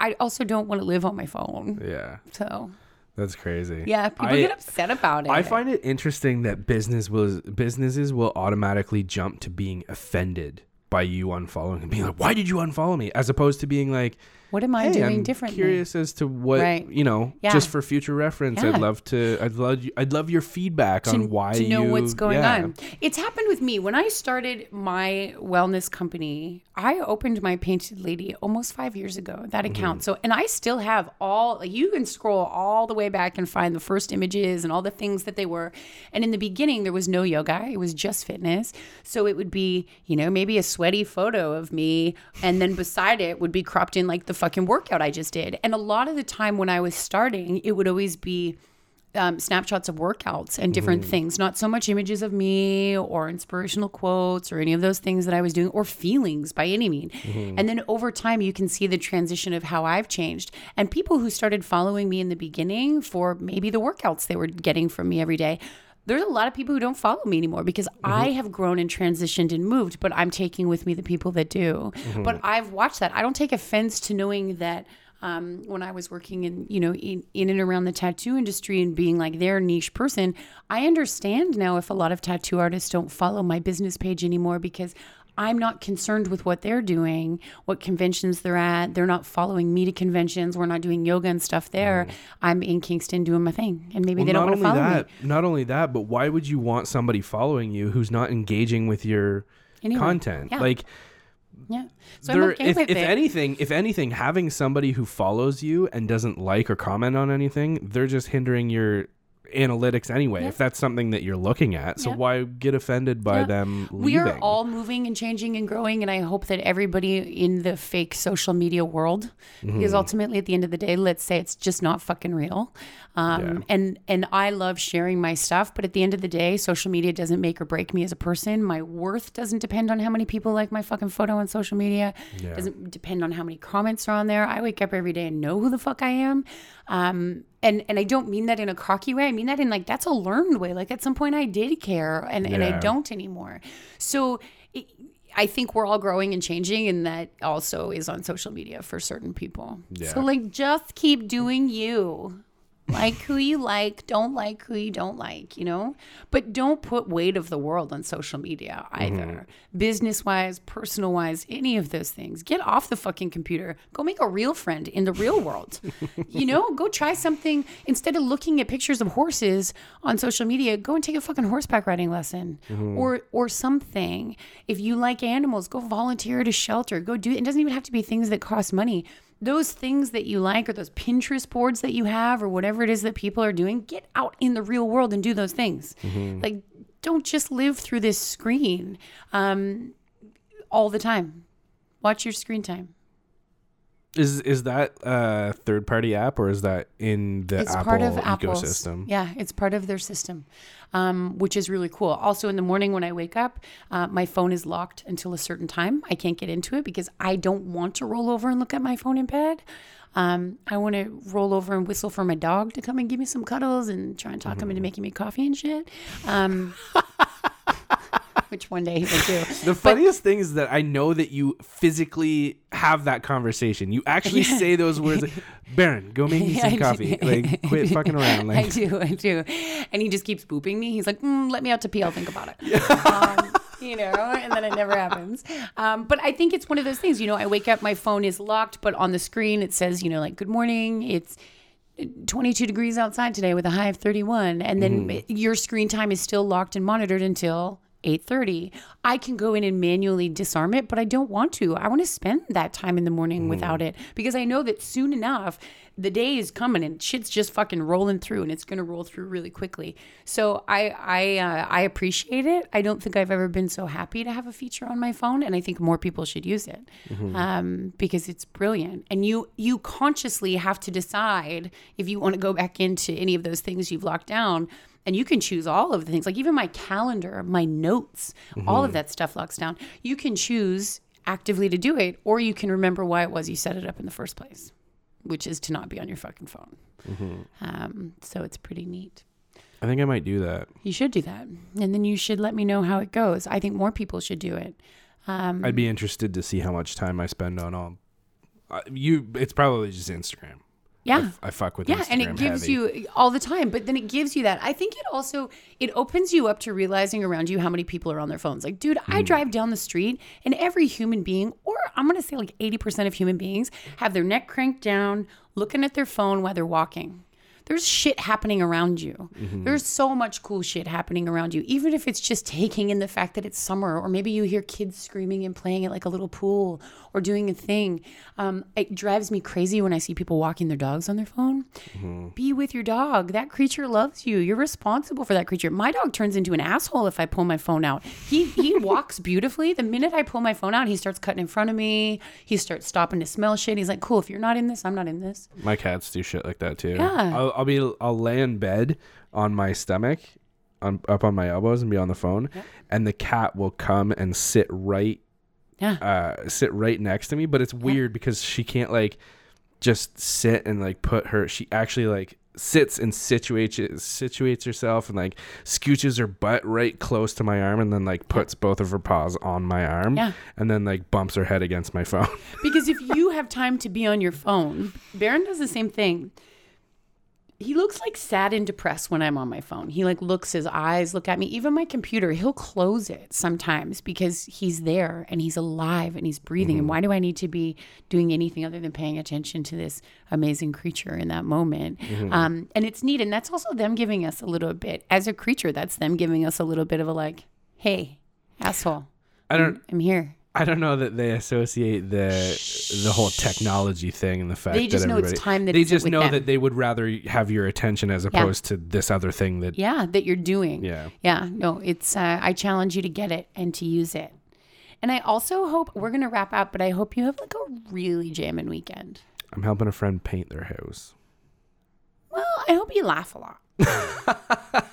I also don't want to live on my phone. yeah, So that's crazy. yeah, people I- get upset about it. I find it interesting that business was businesses will automatically jump to being offended by you unfollowing and being like, "Why did you unfollow me?" As opposed to being like, What am I "Hey, doing I'm differently? curious as to what Right. you know, Yeah. just for future reference. Yeah. I'd love to. I'd love. you- I'd love your feedback on why you. to know you, what's going yeah. on. It's happened with me when I started my wellness company. I opened my Painted Lady almost five years ago. That Mm-hmm. account. So, and I still have all. Like, you can scroll all the way back and find the first images and all the things that they were. And in the beginning, there was no yoga. It was just fitness. So it would be, you know, maybe a sweaty photo of me, and then beside it would be cropped in like the fucking workout I just did. And a lot of the time when I was starting, it would always be um, snapshots of workouts and different things, not so much images of me or inspirational quotes or any of those things that I was doing or feelings by any mean. And then over time, you can see the transition of how I've changed. And people who started following me in the beginning for maybe the workouts they were getting from me every day. There's a lot of people who don't follow me anymore because I have grown and transitioned and moved, but I'm taking with me the people that do. But I've watched that. I don't take offense to knowing that um, when I was working in, you know, in, in and around the tattoo industry and being like their niche person, I understand now if a lot of tattoo artists don't follow my business page anymore because I'm not concerned with what they're doing, what conventions they're at. They're not following me to conventions. We're not doing yoga and stuff there. Mm. I'm in Kingston doing my thing, and maybe Well, they don't want to follow that, me. not only that, but why would you want somebody following you who's not engaging with your Anyway, content? yeah. Like, Yeah. So I'm there, okay if, if anything, if anything, having somebody who follows you and doesn't like or comment on anything, they're just hindering your analytics anyway. If that's something that you're looking at, so Yeah. why get offended by Yeah. them we are all moving and changing and growing and i hope that everybody in the fake social media world Mm-hmm. because ultimately at the end of the day let's say it's just not fucking real um, Yeah. and and i love sharing my stuff but at the end of the day social media doesn't make or break me as a person my worth doesn't depend on how many people like my fucking photo on social media Yeah. doesn't depend on how many comments are on there i wake up every day and know who the fuck i am um, and and I don't mean that in a cocky way. I mean that in like that's a learned way. Like at some point I did care, and and I don't anymore. So. It, I think we're all growing and changing, and that also is on social media for certain people. Yeah. So, like, just keep doing you. Like who you like, don't like who you don't like, you know? But don't put weight of the world on social media either. Mm-hmm. Business wise, personal wise, any of those things. Get off the fucking computer. Go make a real friend in the real world. you know, go try something instead of looking at pictures of horses on social media, go and take a fucking horseback riding lesson mm-hmm. or or something. If you like animals, go volunteer at a shelter. Go do it. It doesn't even have to be things that cost money those things that you like or those Pinterest boards that you have or whatever it is that people are doing, get out in the real world and do those things. Like, don't just live through this screen um, all the time. Watch your screen time. Is is that a third party app or is that in the It's Apple part of Apple's. ecosystem? Yeah, it's part of their system, um, which is really cool. Also, in the morning when I wake up, uh, my phone is locked until a certain time. I can't get into it because I don't want to roll over and look at my phone in bed. Um, I want to roll over and whistle for my dog to come and give me some cuddles and try and talk him into making me coffee and shit. Um, which one day he will do. The funniest thing is that I know that you physically have that conversation. You actually say those words, like, "Baron, go make me some I do. coffee." Like, quit fucking around. Like. I do, I do. And he just keeps booping me. He's like, mm, let me out to pee. I'll think about it. um, you know, and then it never happens. Um, but I think it's one of those things, you know, I wake up, my phone is locked, but on the screen it says, you know, like, good morning. It's 22 degrees outside today with a high of 31. And then your screen time is still locked and monitored until 8:30. I can go in and manually disarm it, but I don't want to. I want to spend that time in the morning without it because I know that soon enough the day is coming and shit's just fucking rolling through and it's going to roll through really quickly. So I I uh, I appreciate it. I don't think I've ever been so happy to have a feature on my phone and I think more people should use it. Um, because it's brilliant. And you you consciously have to decide if you want to go back into any of those things you've locked down and you can choose all of the things like even my calendar my notes all of that stuff locks down. You can choose actively to do it or you can remember why it was you set it up in the first place which is to not be on your fucking phone. Um, so it's pretty neat. I think I might do that. you should do that. And then you should let me know how it goes. I think more people should do it. Um, I'd be interested to see how much time I spend on all. Uh, you, it's probably just Instagram. Yeah. I, fuck with this. Yeah, Instagram and it gives heavy. you all the time, but then it gives you that. I think it also it opens you up to realizing around you how many people are on their phones. Like, dude, Hmm. I drive down the street and every human being, or I'm gonna say like 80% of human beings, have their neck cranked down, looking at their phone while they're walking. There's shit happening around you. Mm-hmm. There's so much cool shit happening around you, even if it's just taking in the fact that it's summer, or maybe you hear kids screaming and playing at like a little pool or doing a thing. Um, it drives me crazy when I see people walking their dogs on their phone. Mm-hmm. Be with your dog. That creature loves you. You're responsible for that creature. My dog turns into an asshole if I pull my phone out. He he walks beautifully. The minute I pull my phone out, he starts cutting in front of me. He starts stopping to smell shit. He's like, "Cool, if you're not in this, I'm not in this." My cats do shit like that too. Yeah. I'll, I'll be I'll lay in bed on my stomach, on up on my elbows and be on the phone, and the cat will come and sit right Yeah. uh sit right next to me. But it's weird because she can't like just sit and like put her. She actually like sits and situates situates herself and like scooches her butt right close to my arm and then like puts both of her paws on my arm Yeah. and then like bumps her head against my phone. Because if you have time to be on your phone, Baron does the same thing. He looks like sad and depressed when I'm on my phone. He like looks, his eyes look at me. Even my computer, he'll close it sometimes because he's there and he's alive and he's breathing. And why do I need to be doing anything other than paying attention to this amazing creature in that moment? Um, and it's neat. And that's also them giving us a little bit, as a creature, that's them giving us a little bit of a like, hey, asshole, I don't I'm here. I don't know that they associate the the whole technology thing and the fact that They just that know it's time that they just know them. that they would rather have your attention as opposed to this other thing that yeah that you're doing Yeah. yeah no it's uh, i challenge you to get it and to use it and i also hope we're gonna wrap up but i hope you have like a really jamming weekend I'm helping a friend paint their house. well i hope you laugh a lot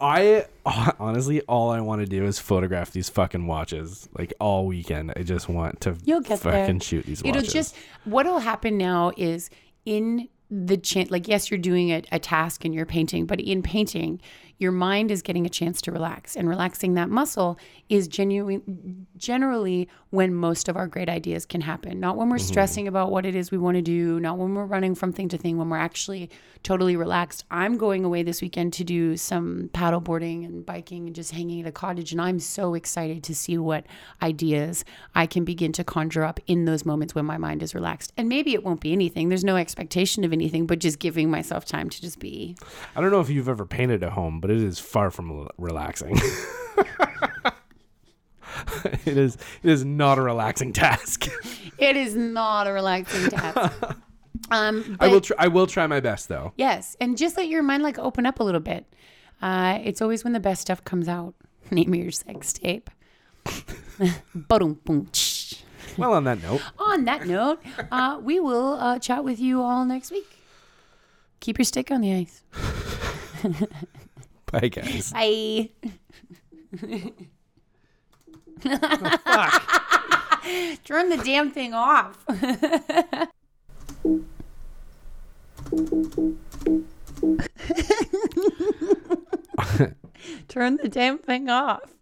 I honestly all I want to do is photograph these fucking watches like all weekend. I just want to You'll get fucking there. shoot these it'll watches. just what'll happen now is in the chance like yes you're doing a, a task and you're painting but in painting your mind is getting a chance to relax and relaxing that muscle is genuine generally when most of our great ideas can happen. Not when we're mm-hmm. stressing about what it is we want to do not when we're running from thing to thing when we're actually totally relaxed. I'm going away this weekend to do some paddle boarding and biking and just hanging at a cottage and i'm so excited to see what ideas i can begin to conjure up in those moments when my mind is relaxed. And maybe it won't be anything. There's no expectation of anything but just giving myself time to just be. I don't know if you've ever painted a home, but it is far from relaxing. it is it is not a relaxing task. it is not a relaxing task um I will try I will try my best though. Yes, and just let your mind like open up a little bit. Uh, it's always when the best stuff comes out. Name your sex tape. Well, on that note, On that note, uh, we will uh, chat with you all next week. Keep your stick on the ice. bye guys. Bye. Turn the damn thing off. Turn the damn thing off.